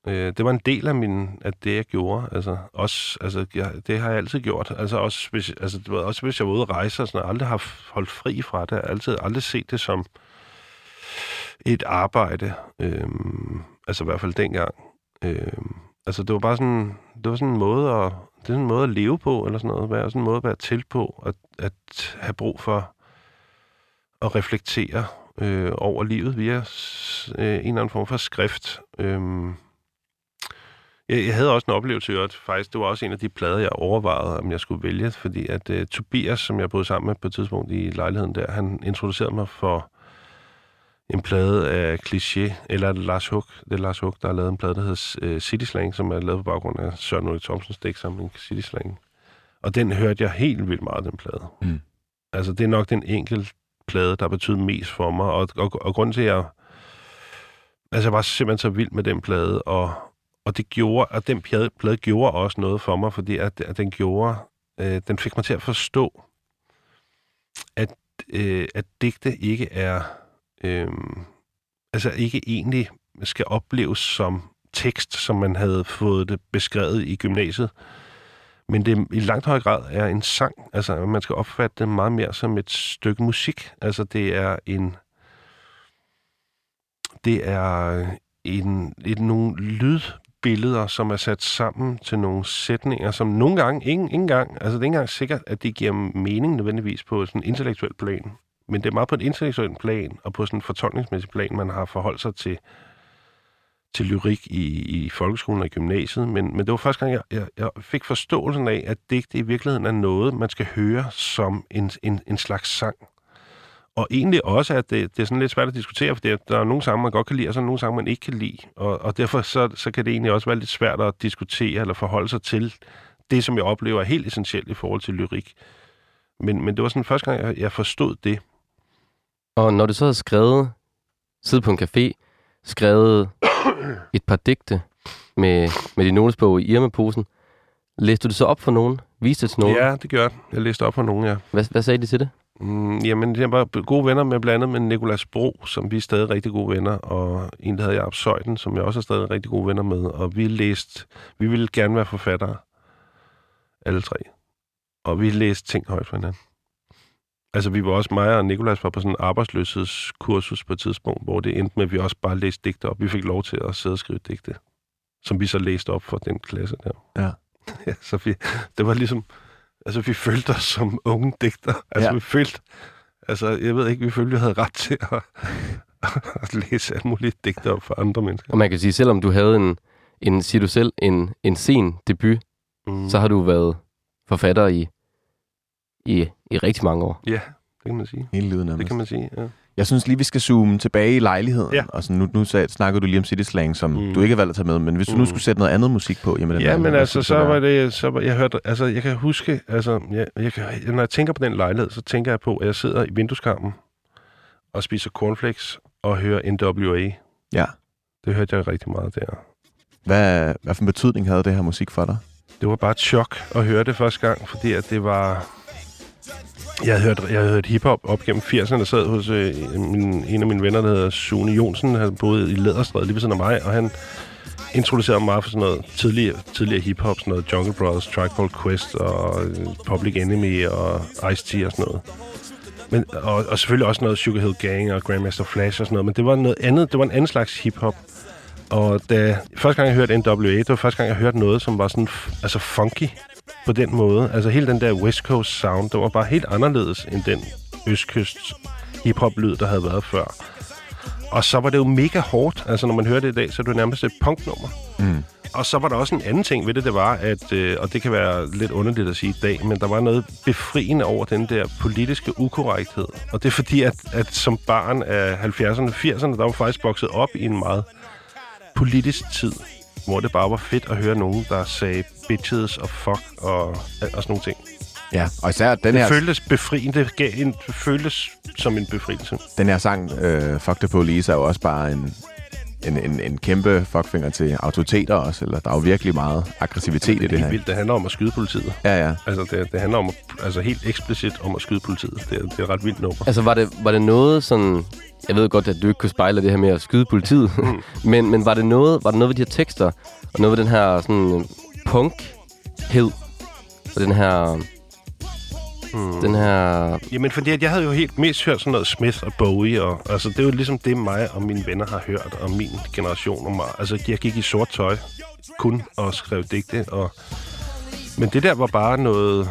S3: Øh, det var en del af, min, af det, jeg gjorde. Altså, også, altså, jeg, det har jeg altid gjort. Altså, også, hvis, altså, du ved, også hvis jeg var ude at rejse, og sådan, jeg aldrig har holdt fri fra det. Jeg har altid, aldrig set det som et arbejde. Øhm, altså i hvert fald dengang. Øhm, altså det var bare sådan, det var sådan en måde at, det er en måde at leve på, eller sådan noget. Være, sådan en måde at være til på, at, at have brug for at reflektere øh, over livet via øh, en eller anden form for skrift. Øhm, jeg, jeg havde også en oplevelse, at faktisk, det var også en af de plader, jeg overvejede, om jeg skulle vælge, fordi at øh, Tobias, som jeg boede sammen med på et tidspunkt i lejligheden der, han introducerede mig for en plade af Cliché, eller er Lars Hug, det er Lars Hug, der har lavet en plade, der hedder øh, City Slang, som er lavet på baggrund af Søren Ulrik Thomsens dæksamling City Slang. Og den hørte jeg helt vildt meget, den plade.
S1: Mm.
S3: Altså, det er nok den enkelte plade, der betyder mest for mig, og, og, og grunden til, at jeg, altså, jeg var simpelthen så vild med den plade, og, og det gjorde, at den plade, plade gjorde også noget for mig, fordi at, at den gjorde, øh, den fik mig til at forstå, at, øh, at digte ikke er, øh, altså ikke egentlig skal opleves som tekst, som man havde fået det beskrevet i gymnasiet, men det i langt høj grad er en sang. Altså, man skal opfatte det meget mere som et stykke musik. Altså, det er en... Det er en, et, nogle lydbilleder, som er sat sammen til nogle sætninger, som nogle gange, ingen, ingen gang, altså det er ikke engang sikkert, at det giver mening nødvendigvis på sådan en intellektuel plan. Men det er meget på et intellektuelt plan, og på sådan en fortolkningsmæssig plan, man har forholdt sig til, til lyrik i, i folkeskolen og i gymnasiet. Men, men det var første gang, jeg, jeg, jeg fik forståelsen af, at digte i virkeligheden er noget, man skal høre som en, en, en slags sang. Og egentlig også, at det, det er sådan lidt svært at diskutere, for der er nogle sange, man godt kan lide, og så er nogle sange, man ikke kan lide. Og, og derfor så, så kan det egentlig også være lidt svært at diskutere eller forholde sig til det, som jeg oplever er helt essentielt i forhold til lyrik. Men, men det var sådan første gang, jeg, jeg forstod det.
S2: Og når du så havde skrevet, siddet på en café, skrevet et par digte med, med din notesbog i Irma-posen, læste du det så op for nogen? Viste det til nogen?
S3: Ja, det gør jeg. Jeg læste op for nogen, ja.
S2: Hvad, hvad sagde de til det?
S3: Mm, jamen, jeg var gode venner med blandt andet med Nikolas Bro, som vi er stadig rigtig gode venner, og en, der hedder Jacob Søjden, som jeg også er stadig rigtig gode venner med. Og vi læste, vi ville gerne være forfattere, alle tre. Og vi læste ting højt for hinanden. Altså, vi var også, mig og Nikolas var på sådan en arbejdsløshedskursus på et tidspunkt, hvor det endte med, at vi også bare læste digte op. Vi fik lov til at sidde og skrive digte, som vi så læste op for den klasse der.
S1: Ja.
S3: ja så vi, det var ligesom, altså vi følte os som unge digter. Altså
S1: Ja.
S3: vi følte, altså jeg ved ikke, vi følte, vi havde ret til at, at læse alle mulige digter op for andre mennesker.
S2: Og man kan sige, selvom du havde en, en siger du selv, en, en sen debut,
S3: Mm.
S2: så har du været forfatter i, i, i rigtig mange år.
S3: Ja, det kan man sige.
S1: Hele livet nærmest.
S3: Det kan man sige, ja.
S1: Jeg synes lige, vi skal zoome tilbage i lejligheden.
S3: Ja.
S1: Og sådan, nu, nu sag, snakkede du lige om City Slang, som
S3: Mm.
S1: du ikke har valgt at tage med. Men hvis du nu
S3: Mm.
S1: skulle sætte noget andet musik på, jamen den
S3: Ja, men altså, så var det, så var, jeg hørte, altså, jeg kan huske, altså, jeg, jeg, kan, når jeg tænker på den lejlighed, så tænker jeg på, at jeg sidder i vindueskarmen og spiser cornflakes og hører NWA.
S1: Ja.
S3: Det hørte jeg rigtig meget der.
S1: Hvad, hvad for en betydning havde det her musik for dig?
S3: Det var bare et chok at høre det første gang, fordi at det var... Jeg havde hørt, jeg havde hørt hiphop op gennem 80'erne, og sad hos øh, min, en af mine venner, der hedder Sune Jonsen, han boede i Læderstræde lige ved siden af mig, og han introducerede mig for sådan noget tidligere, tidligere hiphop, sådan noget Jungle Brothers, Tribe Called Quest og øh, Public Enemy og Ice-T og sådan noget. Men, og, og selvfølgelig også noget Sugar Hill Gang og Grandmaster Flash og sådan noget, men det var noget andet, det var en anden slags hiphop. Og da første gang jeg hørte NWA, det var første gang jeg hørte noget, som var sådan altså funky på den måde. Altså hele den der West Coast sound, det var bare helt anderledes end den Østkyst hiphop-lyd, der havde været før. Og så var det jo mega hårdt. Altså når man hører det i dag, så er det jo nærmest et punknummer.
S1: Mm.
S3: Og så var der også en anden ting ved det, det var, at, øh, og det kan være lidt underligt at sige i dag, men der var noget befriende over den der politiske ukorrekthed. Og det er fordi, at, at som barn af 70'erne og 80'erne, der var faktisk vokset op i en meget politisk tid, hvor det bare var fedt at høre nogen, der sagde bitches og fuck og, og sådan nogle ting.
S1: Ja, og især den
S3: Det
S1: her,
S3: føltes befriende, det, gav en, det føltes som en befrielse.
S1: den her sang, øh, Fuck the Police, er jo også bare en, en, en, en kæmpe fuckfinger til autoriteter også. Eller der er jo virkelig meget aggressivitet i det her.
S3: vildt. Det handler om at skyde politiet.
S1: Ja, ja.
S3: Altså, det, det handler om, at- altså helt eksplicit om at skyde politiet. Det, er- det er et ret vildt nummer.
S2: Altså, var det, var det noget sådan... Jeg ved godt, at du ikke kunne spejle det her med at skyde politiet. men, men var det noget, var det noget ved de her tekster, og noget ved den her sådan punkhed, og den her...
S3: Hmm.
S2: Den her...
S3: Jamen, fordi at jeg havde jo helt mest hørt sådan noget Smith og Bowie, og altså, det er jo ligesom det, mig og mine venner har hørt, og min generation. Og mig. Altså, jeg gik i sort tøj kun og skrev digte, og... Men det der var bare noget...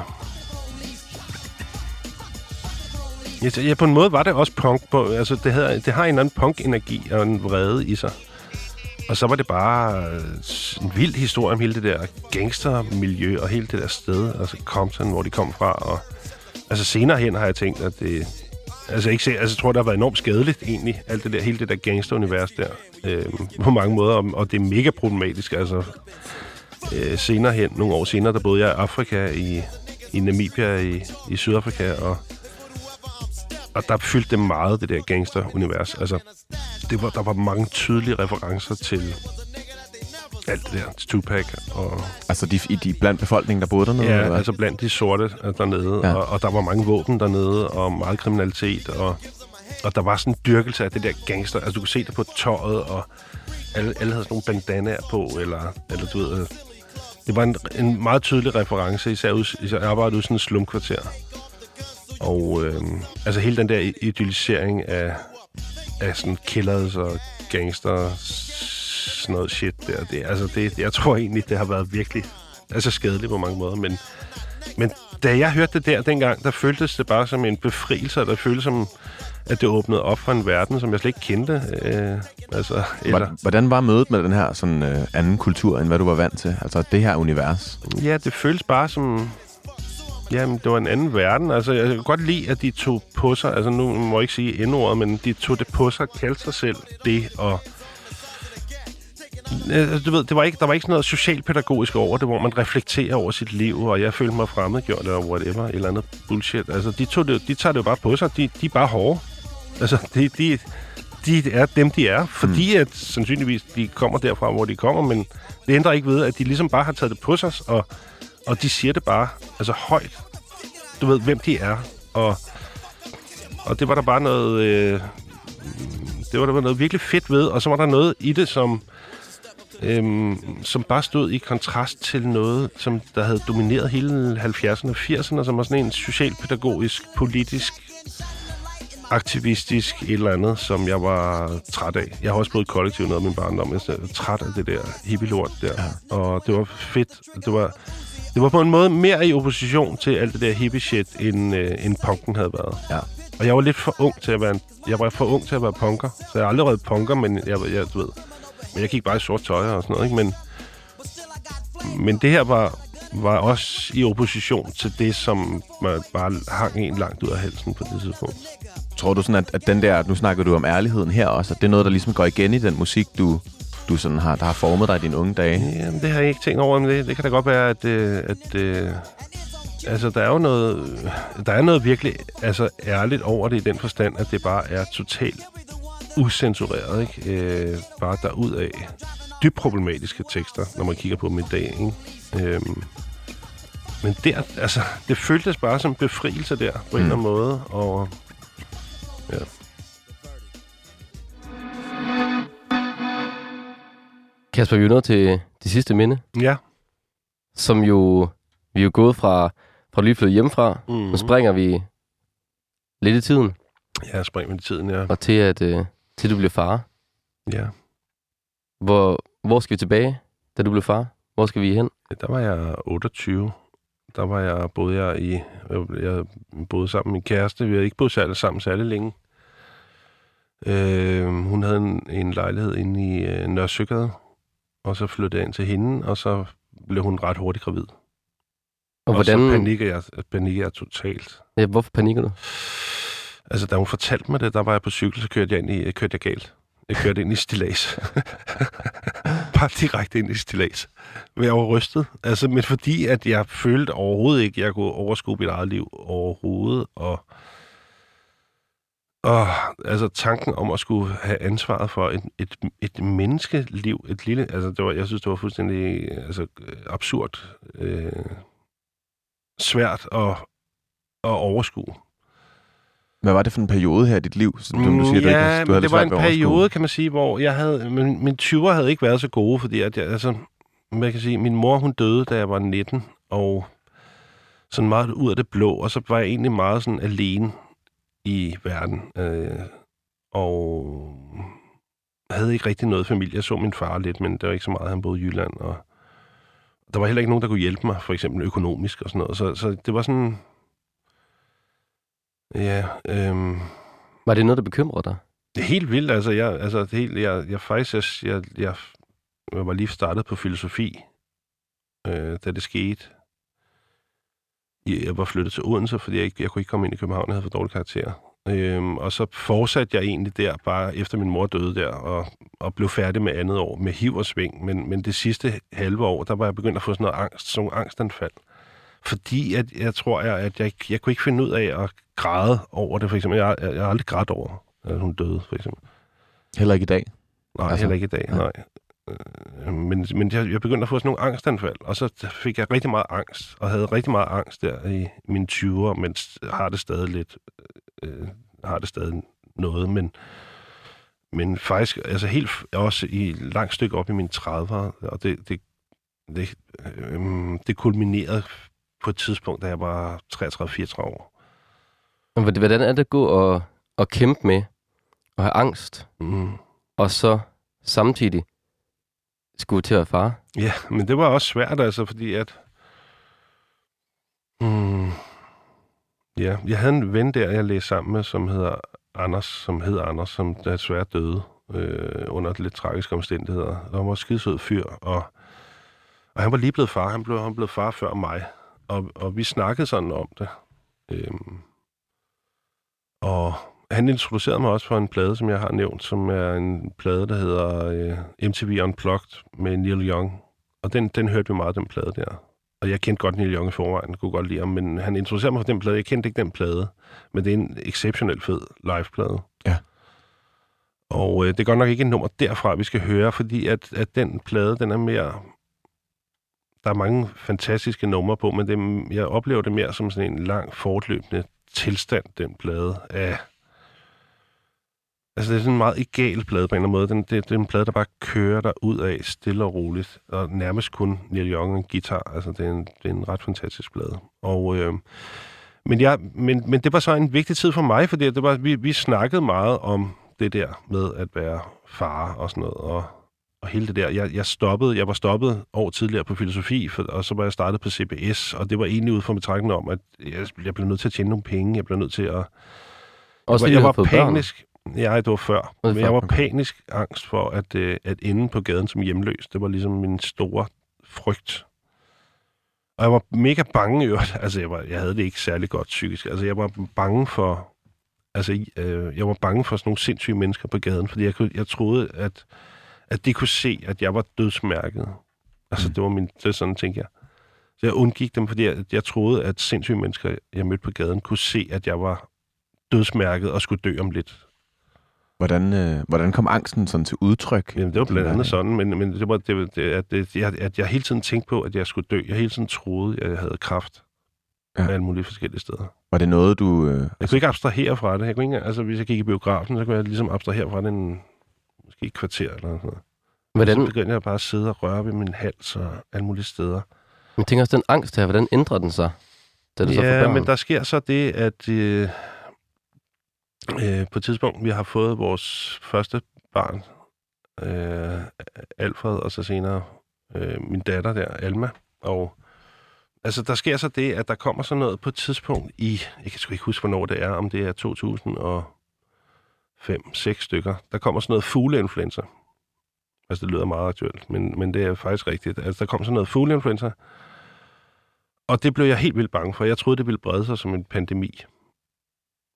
S3: Ja, ja, på en måde var det også punk. På, altså, det, havde, det har en eller anden punk-energi og en vrede i sig. Og så var det bare øh, en vild historie om hele det der gangstermiljø og hele det der sted, altså Compton, hvor de kom fra. Og, altså senere hen har jeg tænkt, at det... Altså, ikke se, altså, jeg tror, det har været enormt skadeligt, egentlig, alt det der, hele det der gangsterunivers der, øh, på mange måder, og, og det er mega problematisk, altså. Øh, senere hen, nogle år senere, der boede jeg i Afrika, i, i Namibia, i, i Sydafrika, og, og der fyldte det meget, det der gangsterunivers. Altså, det var, der var mange tydelige referencer til alt det der, til Tupac og
S1: Altså de, i de blandt befolkningen, der boede dernede?
S3: Ja,
S1: eller hvad?
S3: altså blandt de sorte øh, dernede,
S1: Ja.
S3: og, og der var mange våben dernede, og meget kriminalitet, og, og der var sådan en dyrkelse af det der gangster. Altså du kunne se det på tøjet, og alle, alle havde sådan nogle bandanaer på, eller, eller du ved... øh, Det var en, en meget tydelig reference, især, ud, især jeg arbejdede i sådan en slumkvarter. Og øh, altså hele den der idealisering af, af sådan killers og gangster, sådan noget shit der, det, altså det, jeg tror egentlig, det har været virkelig altså skadeligt på mange måder, men, men da jeg hørte det der dengang, der føltes det bare som en befrielse, og der føltes som, at det åbnede op for en verden, som jeg slet ikke kendte. Øh, altså, eller,
S1: Hvor- Hvordan var mødet med den her sådan, øh, anden kultur, end hvad du var vant til? Altså det her univers?
S3: Ja, det føles bare som... Jamen, det var en anden verden. Altså, jeg kan godt lide, at de tog på sig... Altså, nu må jeg ikke sige endordet, men de tog det på sig, kaldte sig selv det, og... Altså, du ved, det var ikke, der var ikke sådan noget socialpædagogisk over det, hvor man reflekterer over sit liv, og jeg følte mig fremmedgjort, eller whatever, et eller andet bullshit. Altså, de, tog det, de tager det jo bare på sig. De, de er bare hårde. Altså, de, de, de er dem, de er, fordi mm. at sandsynligvis de kommer derfra, hvor de kommer, men det ændrer ikke ved, at de ligesom bare har taget det på sig, og, og de siger det bare altså højt. Du ved, hvem de er, og, og det var der bare noget... Øh, det var der var noget virkelig fedt ved, og så var der noget i det, som, øhm, som bare stod i kontrast til noget, som der havde domineret hele 70'erne og 80'erne, som var sådan en socialpædagogisk, politisk, aktivistisk et eller andet, som jeg var træt af. Jeg har også i kollektiv noget af min barndom. Jeg er træt af det der hippie-lort der. Ja. Og det var fedt. Det var, det var på en måde mere i opposition til alt det der hippie-shit, end, øh, end punken havde været.
S1: Ja.
S3: Og jeg var lidt for ung til at være en, jeg var for ung til at være punker. Så jeg har aldrig været punker, men jeg, jeg, du ved, men jeg gik bare i sort tøj og sådan noget, ikke? Men, men det her var, var også i opposition til det, som man bare hang en langt ud af halsen på det tidspunkt.
S1: Tror du sådan, at, at den der, nu snakker du om ærligheden her også, at det er noget, der ligesom går igen i den musik, du, du sådan har, der har formet dig i dine unge dage?
S3: Jamen, det har jeg ikke tænkt over, men det, det kan da godt være, at, øh, at øh, altså, der er jo noget, der er noget virkelig altså, ærligt over det i den forstand, at det bare er totalt usensureret, ikke? Øh, bare derudad. Dybt problematiske tekster, når man kigger på dem i dag, ikke? Øhm, men der, altså, det føltes bare som befrielse der, på mm. en eller anden måde, og
S2: Kasper, vi er nået til det sidste minde,
S3: Ja.
S2: som jo... Vi er jo gået fra, fra lige flyttet hjemmefra.
S3: Mm.
S2: Nu springer vi lidt i tiden,
S3: Ja, spring med tiden, ja.
S2: og til at øh, til du bliver far.
S3: ja.
S2: Hvor, hvor skal vi tilbage, da du blev far? Hvor skal vi hen?
S3: Der var jeg 28. Der var jeg, boede jeg i, jeg boede sammen med min kæreste. Vi havde ikke boet særlig sammen særlig længe. Øh, hun havde en, en lejlighed inde i øh, Nørresøgade, og så flyttede jeg ind til hende, og så blev hun ret hurtigt gravid.
S2: Og,
S3: Og,
S2: hvordan,
S3: så panikker jeg, panikker jeg totalt.
S2: ja, hvorfor panikker du?
S3: Altså, da hun fortalte mig det, der var jeg på cykel, så kørte jeg, ind i, kørte jeg galt. Jeg kørte ind i stilas. Bare direkte ind i stilas. Jeg var rystet. Altså, men fordi at jeg følte overhovedet ikke, at jeg kunne overskue mit eget liv overhovedet. Og, og altså, tanken om at skulle have ansvaret for et, et, et menneskeliv, et lille... Altså, det var, jeg synes, det var fuldstændig altså, absurd. Øh, svært at, at overskue.
S1: Hvad var det for en periode her i dit liv, som du, du siger, du
S3: Mm, ja,
S1: ikke, du havde
S3: det var en periode, kan man sige, hvor jeg havde, min, min 20'er havde ikke været så gode, fordi at jeg, altså, man kan sige, min mor hun døde, da jeg var 19, og sådan meget ud af det blå, og så var jeg egentlig meget sådan alene i verden, øh, og havde ikke rigtig noget familie. Jeg så min far lidt, men det var ikke så meget, han boede i Jylland, og der var heller ikke nogen, der kunne hjælpe mig, for eksempel økonomisk og sådan noget, så, så det var sådan, ja, øh,
S2: Var det noget, der bekymrede dig?
S3: det er helt vildt, altså. Jeg, altså det helt, jeg, jeg faktisk, jeg, jeg, jeg, jeg var lige startet på filosofi, øh, da det skete. Jeg, var flyttet til Odense, fordi jeg, ikke, jeg kunne ikke komme ind i København, jeg havde for dårlige karakterer. Øhm, og så fortsatte jeg egentlig der, bare efter min mor døde der, og, og blev færdig med andet år med hiv og sving. Men, men det sidste halve år, der var jeg begyndt at få sådan noget angst, sådan nogle angstanfald. Fordi at, jeg tror, jeg, at jeg, jeg kunne ikke finde ud af at græde over det, for eksempel. Jeg, jeg, jeg har aldrig grædt over, at hun døde, for eksempel.
S1: Heller ikke i dag.
S3: Nej,
S1: Altså,
S3: heller ikke i dag, nej. Øh, Men, men jeg, jeg begyndte at få sådan nogle angstanfald, og så fik jeg rigtig meget angst, og havde rigtig meget angst der i mine 20'er, men s- har det stadig lidt, øh, har det stadig noget, men, men faktisk, altså helt også i langt stykke op i mine 30'er, og det, det, det, øh, det kulminerede på et tidspunkt, da jeg var 33-34 år.
S2: Hvordan er det at gå og, og kæmpe med og have angst,
S3: Mm.
S2: og så samtidig skulle til at være far?
S3: Ja, men det var også svært, altså, fordi at... Mm, ja, jeg havde en ven der, jeg læste sammen med, som hedder Anders, som hed Anders, som desværre døde øh, under lidt tragiske omstændigheder. Og han var en skidesød fyr, og, og han var lige blevet far. Han blev, han blev far før mig, og, og vi snakkede sådan om det. Øhm, og han introducerede mig også for en plade, som jeg har nævnt, som er en plade, der hedder øh, MTV Unplugged med Neil Young. Og den, den hørte vi meget, den plade der. Og jeg kendte godt Neil Young i forvejen, kunne godt lide ham, men han introducerede mig for den plade. Jeg kendte ikke den plade, men det er en exceptionelt fed liveplade.
S1: Ja.
S3: Og øh, det er godt nok ikke et nummer derfra, vi skal høre, fordi at, at den plade, den er mere... Der er mange fantastiske numre på, men det, jeg oplever det mere som sådan en lang, fortløbende tilstand, den plade af... Altså, det er sådan en meget egal plade på en eller anden måde. Den, det, det er en plade, der bare kører der ud af stille og roligt, og nærmest kun Neil Young og en guitar. Altså, det er en, det er en ret fantastisk plade. Og, øh, men, jeg, men, men det var så en vigtig tid for mig, fordi det var, vi, vi snakkede meget om det der med at være far og sådan noget, og, og hele det der. Jeg, jeg stoppede, jeg var stoppet år tidligere på filosofi, for, og så var jeg startet på CBS, og det var egentlig ud fra betragtning om, at jeg, jeg blev nødt til at tjene nogle penge, jeg blev nødt til at...
S2: Også
S3: jeg, jeg var
S2: fået børn.
S3: Ja, det var før. Men jeg var panisk angst for at, øh, at ende på gaden som hjemløs. Det var ligesom min store frygt. Og jeg var mega bange i øvrigt. Altså, jeg, var, jeg havde det ikke særlig godt psykisk. Altså, jeg var bange for... Altså, øh, jeg var bange for sådan nogle sindssyge mennesker på gaden, fordi jeg, kunne, jeg troede, at, at de kunne se, at jeg var dødsmærket. Altså,
S1: Mm.
S3: det var min... Det sådan, tænkte jeg. Så jeg undgik dem, fordi jeg, jeg troede, at sindssyge mennesker, jeg mødte på gaden, kunne se, at jeg var dødsmærket og skulle dø om lidt.
S1: Hvordan, øh, hvordan kom angsten sådan til udtryk?
S3: Jamen, det var blandt andet sådan, men, men det var, det, det, at, det, jeg, at jeg hele tiden tænkte på, at jeg skulle dø. Jeg hele tiden troede, at jeg havde kraft
S1: Ja.
S3: alle mulige forskellige steder.
S1: Var det noget, du... Øh,
S3: Jeg kunne ikke abstrahere fra det. Jeg kunne ikke, altså, hvis jeg gik i biografen, så kunne jeg ligesom abstrahere fra det en, måske et kvarter eller sådan noget.
S2: Hvordan,
S3: Så begyndte jeg bare at sidde og røre ved min hals og alle mulige steder.
S2: men tænker også, den angst her, hvordan ændrer den sig, da du så får
S3: ja,
S2: børn?
S3: men der sker så det, at øh, øh, på et tidspunkt, vi har fået vores første barn, øh, Alfred, og så senere øh, min datter der, Alma. Og altså, der sker så det, at der kommer sådan noget på et tidspunkt i, jeg kan sgu ikke huske, hvornår det er, om det er 2005, 6 stykker, der kommer sådan noget fugleinfluenza. Altså, det lyder meget aktuelt, men, men det er faktisk rigtigt. Altså, der kom sådan noget fugleinfluenza, og det blev jeg helt vildt bange for. Jeg troede, det ville brede sig som en pandemi.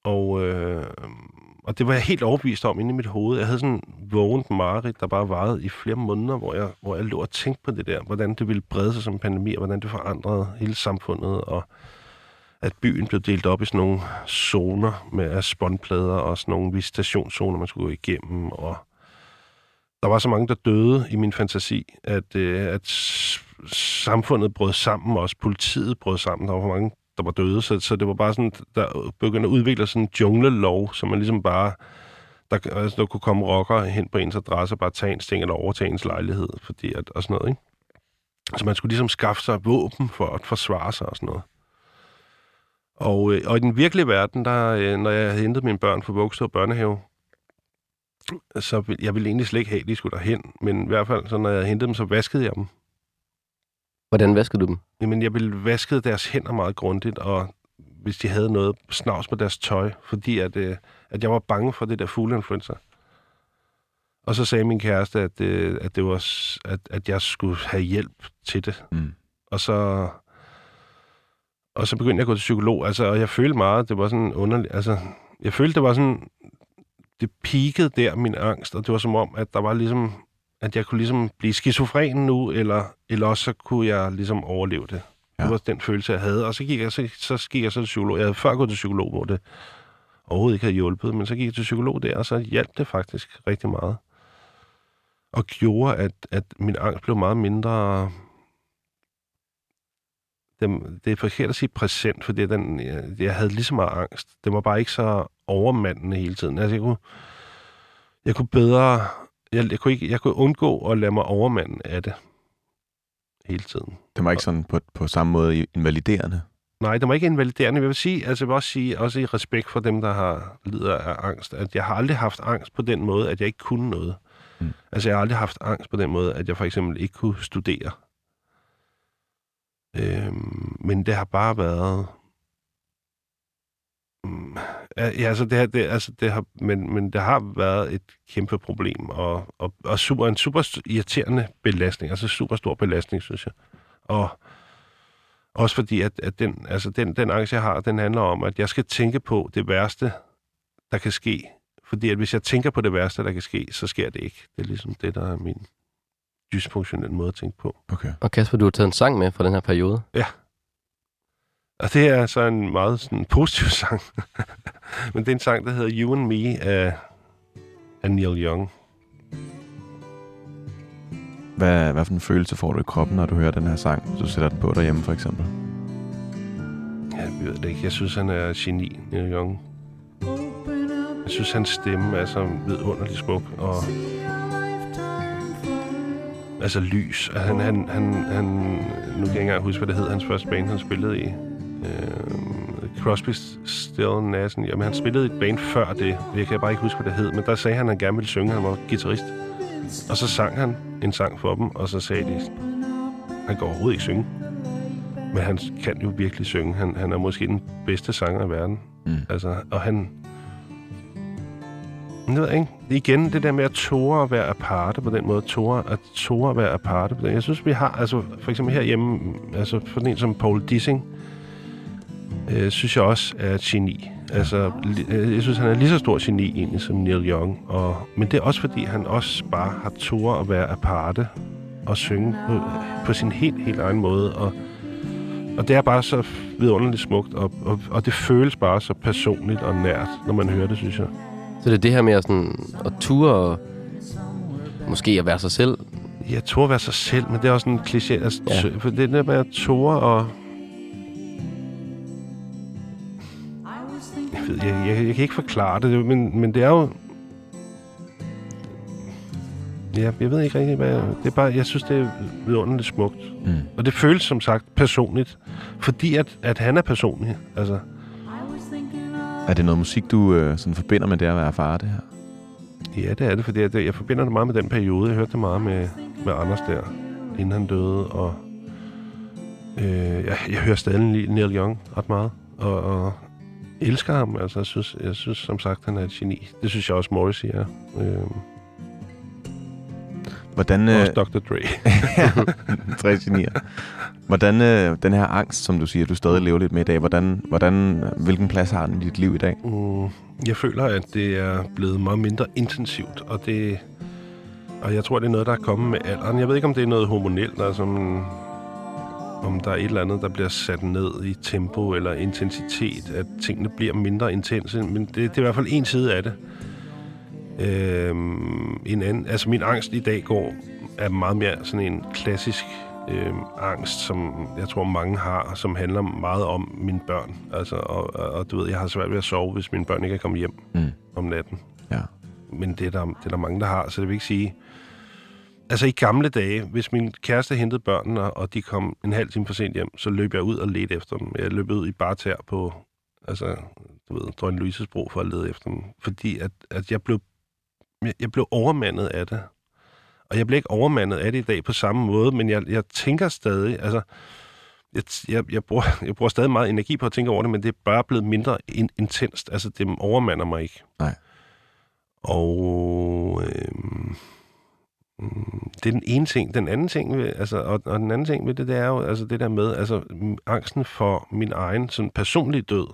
S3: Og, øh, og det var jeg helt overbevist om inde i mit hoved. Jeg havde sådan vågent mareridt, der bare varede i flere måneder, hvor jeg, hvor jeg lå og tænkte på det der, hvordan det ville brede sig som en pandemi, og hvordan det forandrede hele samfundet, og at byen blev delt op i sådan nogle zoner med spåndplader og sådan nogle visitationszoner, man skulle gå igennem, og der var så mange, der døde i min fantasi, at, øh, at samfundet brød sammen, og også politiet brød sammen. Der var for mange, der var døde, så, så det var bare sådan, der begyndte at udvikle sådan en junglelov, som man ligesom bare, der, altså, der kunne komme rockere hen på ens adresse og bare tage ens ting eller overtage ens lejlighed, fordi at, og sådan noget, ikke? Så man skulle ligesom skaffe sig våben for at forsvare sig og sådan noget. Og, øh, og i den virkelige verden, der, øh, når jeg havde hentet mine børn fra vuggestue og børnehave, så ville, jeg ville egentlig slet ikke have, at de skulle derhen. Men i hvert fald, så når jeg hentede dem, så vaskede jeg dem.
S2: Hvordan vaskede du dem?
S3: Jamen, jeg ville vaske deres hænder meget grundigt, og hvis de havde noget snavs på deres tøj, fordi at, øh, at jeg var bange for det der fugleinfluenza. Og så sagde min kæreste, at, øh, at, det var, at, at jeg skulle have hjælp til det.
S1: Mm.
S3: Og så, og så begyndte jeg at gå til psykolog, altså, og jeg følte meget, det var sådan underligt, altså, jeg følte, det var sådan, det peakede der, min angst, og det var som om, at der var ligesom, at jeg kunne ligesom blive skizofren nu, eller, eller også så kunne jeg ligesom overleve det. Ja. Det var den følelse, jeg havde, og så gik jeg så, så gik jeg så til psykolog. Jeg havde før gået til psykolog, hvor det overhovedet ikke havde hjulpet, men så gik jeg til psykolog der, og så hjalp det faktisk rigtig meget. Og gjorde, at, at min angst blev meget mindre det, det er forkert at sige præsent, fordi den, jeg, jeg havde lige så meget angst. Det var bare ikke så overmandende hele tiden. Altså, jeg kunne, jeg kunne bedre... Jeg, jeg, kunne ikke, jeg kunne undgå at lade mig overmande af det hele tiden.
S1: Det var ikke sådan på, på samme måde invaliderende.
S3: Nej, det var ikke invaliderende. Jeg vil sige, altså jeg vil også sige, også i respekt for dem, der har lider af angst, at jeg har aldrig haft angst på den måde, at jeg ikke kunne noget.
S1: Mm.
S3: Altså jeg har aldrig haft angst på den måde, at jeg for eksempel ikke kunne studere. Øhm, men det har bare været... Ja, altså det, har, det, altså det har, men, men det har været et kæmpe problem, og, og, og super, en super irriterende belastning, altså super stor belastning, synes jeg. Og også fordi, at, at den, altså den, den angst, jeg har, den handler om, at jeg skal tænke på det værste, der kan ske. Fordi at hvis jeg tænker på det værste, der kan ske, så sker det ikke. Det er ligesom det, der er min dysfunktionelle måde at tænke på.
S1: Okay.
S2: Og Kasper, du har taget en sang med fra den her periode.
S3: Og det er så en meget sådan, positiv sang. Men det er en sang, der hedder You and Me af, af Neil Young.
S1: Hvad, hvad for en følelse får du i kroppen, når du hører den her sang? Hvis du sætter den på derhjemme, for eksempel.
S3: Ja, jeg ved det ikke. Jeg synes, han er geni, Neil Young. Jeg synes, hans stemme er så vidunderligt smuk. Og altså lys. Og Han, han, han, han, nu kan jeg ikke engang huske, hvad det hed, hans første band, han spillede i. Øh, Crosby, Still, Nash. Jamen, han spillede et band før det. Jeg kan bare ikke huske, hvad det hed. Men der sagde han, at han gerne ville synge. Han var guitarist. Og så sang han en sang for dem, og så sagde de, han kan overhovedet ikke synge. Men han kan jo virkelig synge. Han, han er måske den bedste sanger i verden.
S1: Mm.
S3: Altså, og han... Jeg ved ikke. Igen, det der med at tåre at være aparte på den måde. Tåre at, tåre at være aparte på den. Jeg synes, vi har, altså for eksempel herhjemme, altså for en som Paul Dissing, øh, synes jeg også er et geni. Altså, li- øh, jeg synes, han er lige så stor geni egentlig som Neil Young. Og, men det er også, fordi han også bare har tåre at være aparte og synge på, på sin helt, helt egen måde. Og, og det er bare så vidunderligt smukt, og, og, og det føles bare så personligt og nært, når man hører det, synes jeg.
S2: Så det er det her med at, sådan, at ture og måske at være sig selv.
S3: Jeg tror at være sig selv, men det er også en kliché. Altså,
S2: Ja.
S3: ja. For det der med at tåre og... Jeg, jeg, jeg, jeg kan ikke forklare det, men, men det er jo... Ja, jeg ved ikke rigtig, hvad... Jeg, det er bare, jeg synes, det er vidunderligt smukt.
S1: Mm.
S3: Og det føles som sagt personligt, fordi at, at han er personlig. Altså,
S1: Er det noget musik, du øh, sådan forbinder med det at være far, det her?
S3: Ja, det er det, fordi jeg, jeg forbinder det meget med den periode. Jeg hørte det meget med, med Anders der, inden han døde, og øh, jeg, jeg hører stadig Neil Young ret meget, og, og elsker ham. Altså, jeg synes, jeg synes som sagt, han er et geni. Det synes jeg også, Morrissey er. Øh,
S1: Hvordan,
S3: øh, også Dr. Dre.
S1: tre genier. Hvordan øh, den her angst, som du siger, du stadig lever lidt med i dag, hvordan, hvordan, hvilken plads har den i dit liv i dag?
S3: Mm, jeg føler, at det er blevet meget mindre intensivt, og det... Og jeg tror, det er noget, der er kommet med alderen. Jeg ved ikke, om det er noget hormonelt, altså om, om der er et eller andet, der bliver sat ned i tempo eller intensitet, at tingene bliver mindre intense. Men det, det er i hvert fald en side af det. Øhm, en anden, altså min angst i dag går er meget mere sådan en klassisk øh, angst, som jeg tror mange har, som handler meget om mine børn. Altså, og, og, og du ved, jeg har svært ved at sove, hvis mine børn ikke er kommet hjem
S1: Mm.
S3: om natten.
S1: Ja.
S3: Men det er, der, det er der mange, der har, så det vil ikke sige... Altså i gamle dage, hvis min kæreste hentede børnene, og de kom en halv time for sent hjem, så løb jeg ud og ledte efter dem. Jeg løb ud i bare tær på, altså, du ved, Drøn Louises bro for at lede efter dem. Fordi at, at jeg blev jeg, jeg blev overmandet af det. Og jeg bliver ikke overmandet af det i dag på samme måde, men jeg, jeg tænker stadig, altså, jeg, jeg, jeg, bruger, jeg bruger stadig meget energi på at tænke over det, men det er bare blevet mindre in, intenst. Altså, det overmander mig ikke.
S1: Nej.
S3: Og mm, det er den ene ting. Den anden ting, ved, altså, og, og den anden ting ved det, det er jo altså det der med, altså angsten for min egen sådan personlige død,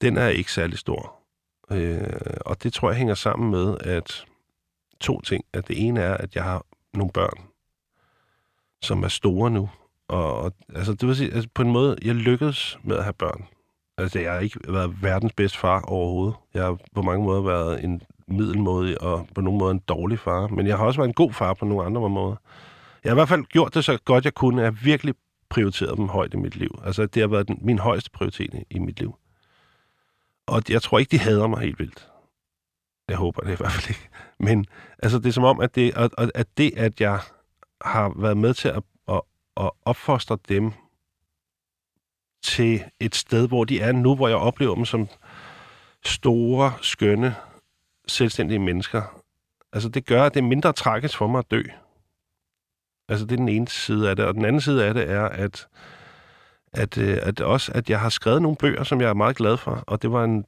S3: den er ikke særlig stor. Øh, og det tror jeg hænger sammen med, at to ting. At det ene er, at jeg har nogle børn, som er store nu. Og, og altså, det vil sige, altså, på en måde, jeg lykkedes med at have børn. Altså, jeg har ikke været verdens bedste far overhovedet. Jeg har på mange måder været en middelmådig og på nogle måder en dårlig far. Men jeg har også været en god far på nogle andre måder. Jeg har i hvert fald gjort det så godt, jeg kunne. Jeg har virkelig prioriteret dem højt i mit liv. Altså, det har været den, min højeste prioritet i, i mit liv. Og jeg tror ikke, de hader mig helt vildt. Jeg håber det i hvert fald ikke. Men altså, det er som om, at det, at, at- at det, at jeg har været med til at, at, at opfostre dem til et sted, hvor de er nu, hvor jeg oplever dem som store, skønne, selvstændige mennesker. Altså, det gør, at det er mindre tragisk for mig at dø. Altså, det er den ene side af det. Og den anden side af det er, at, at, øh, at også, at jeg har skrevet nogle bøger, som jeg er meget glad for, og det var en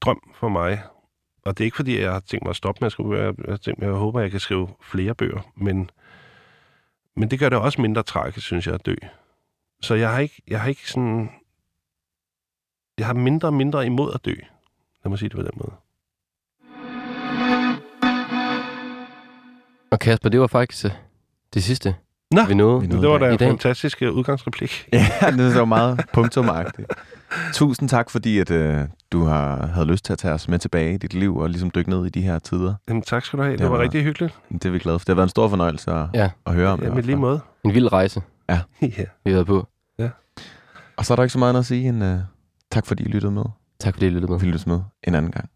S3: drøm for mig. Og det er ikke, fordi jeg har tænkt mig at stoppe med at skrive bøger. Jeg, tænkt, jeg håber, jeg kan skrive flere bøger. Men, men det gør det også mindre tragisk, synes jeg, at dø. Så jeg har ikke, jeg har ikke sådan... Jeg har mindre og mindre imod at dø. Lad mig sige det på den måde.
S2: Og Kasper, det var faktisk øh, det sidste,
S3: Nå,
S2: vi nåede.
S1: vi nåede
S3: det var da en
S2: dag.
S3: fantastisk øh, udgangsreplik.
S1: Ja, det er så meget punktumagtigt. Tusind tak, fordi at, øh, du har havde lyst til at tage os med tilbage i dit liv og ligesom dykke ned i de her tider.
S3: Jamen, tak skal du have. Det,
S1: Det
S3: var,
S1: var-
S3: rigtig hyggeligt.
S1: Det er vi glade for. Det har været en stor fornøjelse at,
S2: Ja.
S1: at høre om.
S3: Ja, med lige måde.
S2: En vild rejse,
S3: ja.
S2: vi har været på.
S1: Og så er der ikke så meget andet at sige end uh, tak, fordi I lyttede med.
S2: Tak fordi I lyttede med.
S1: Vi lyttes med en anden gang.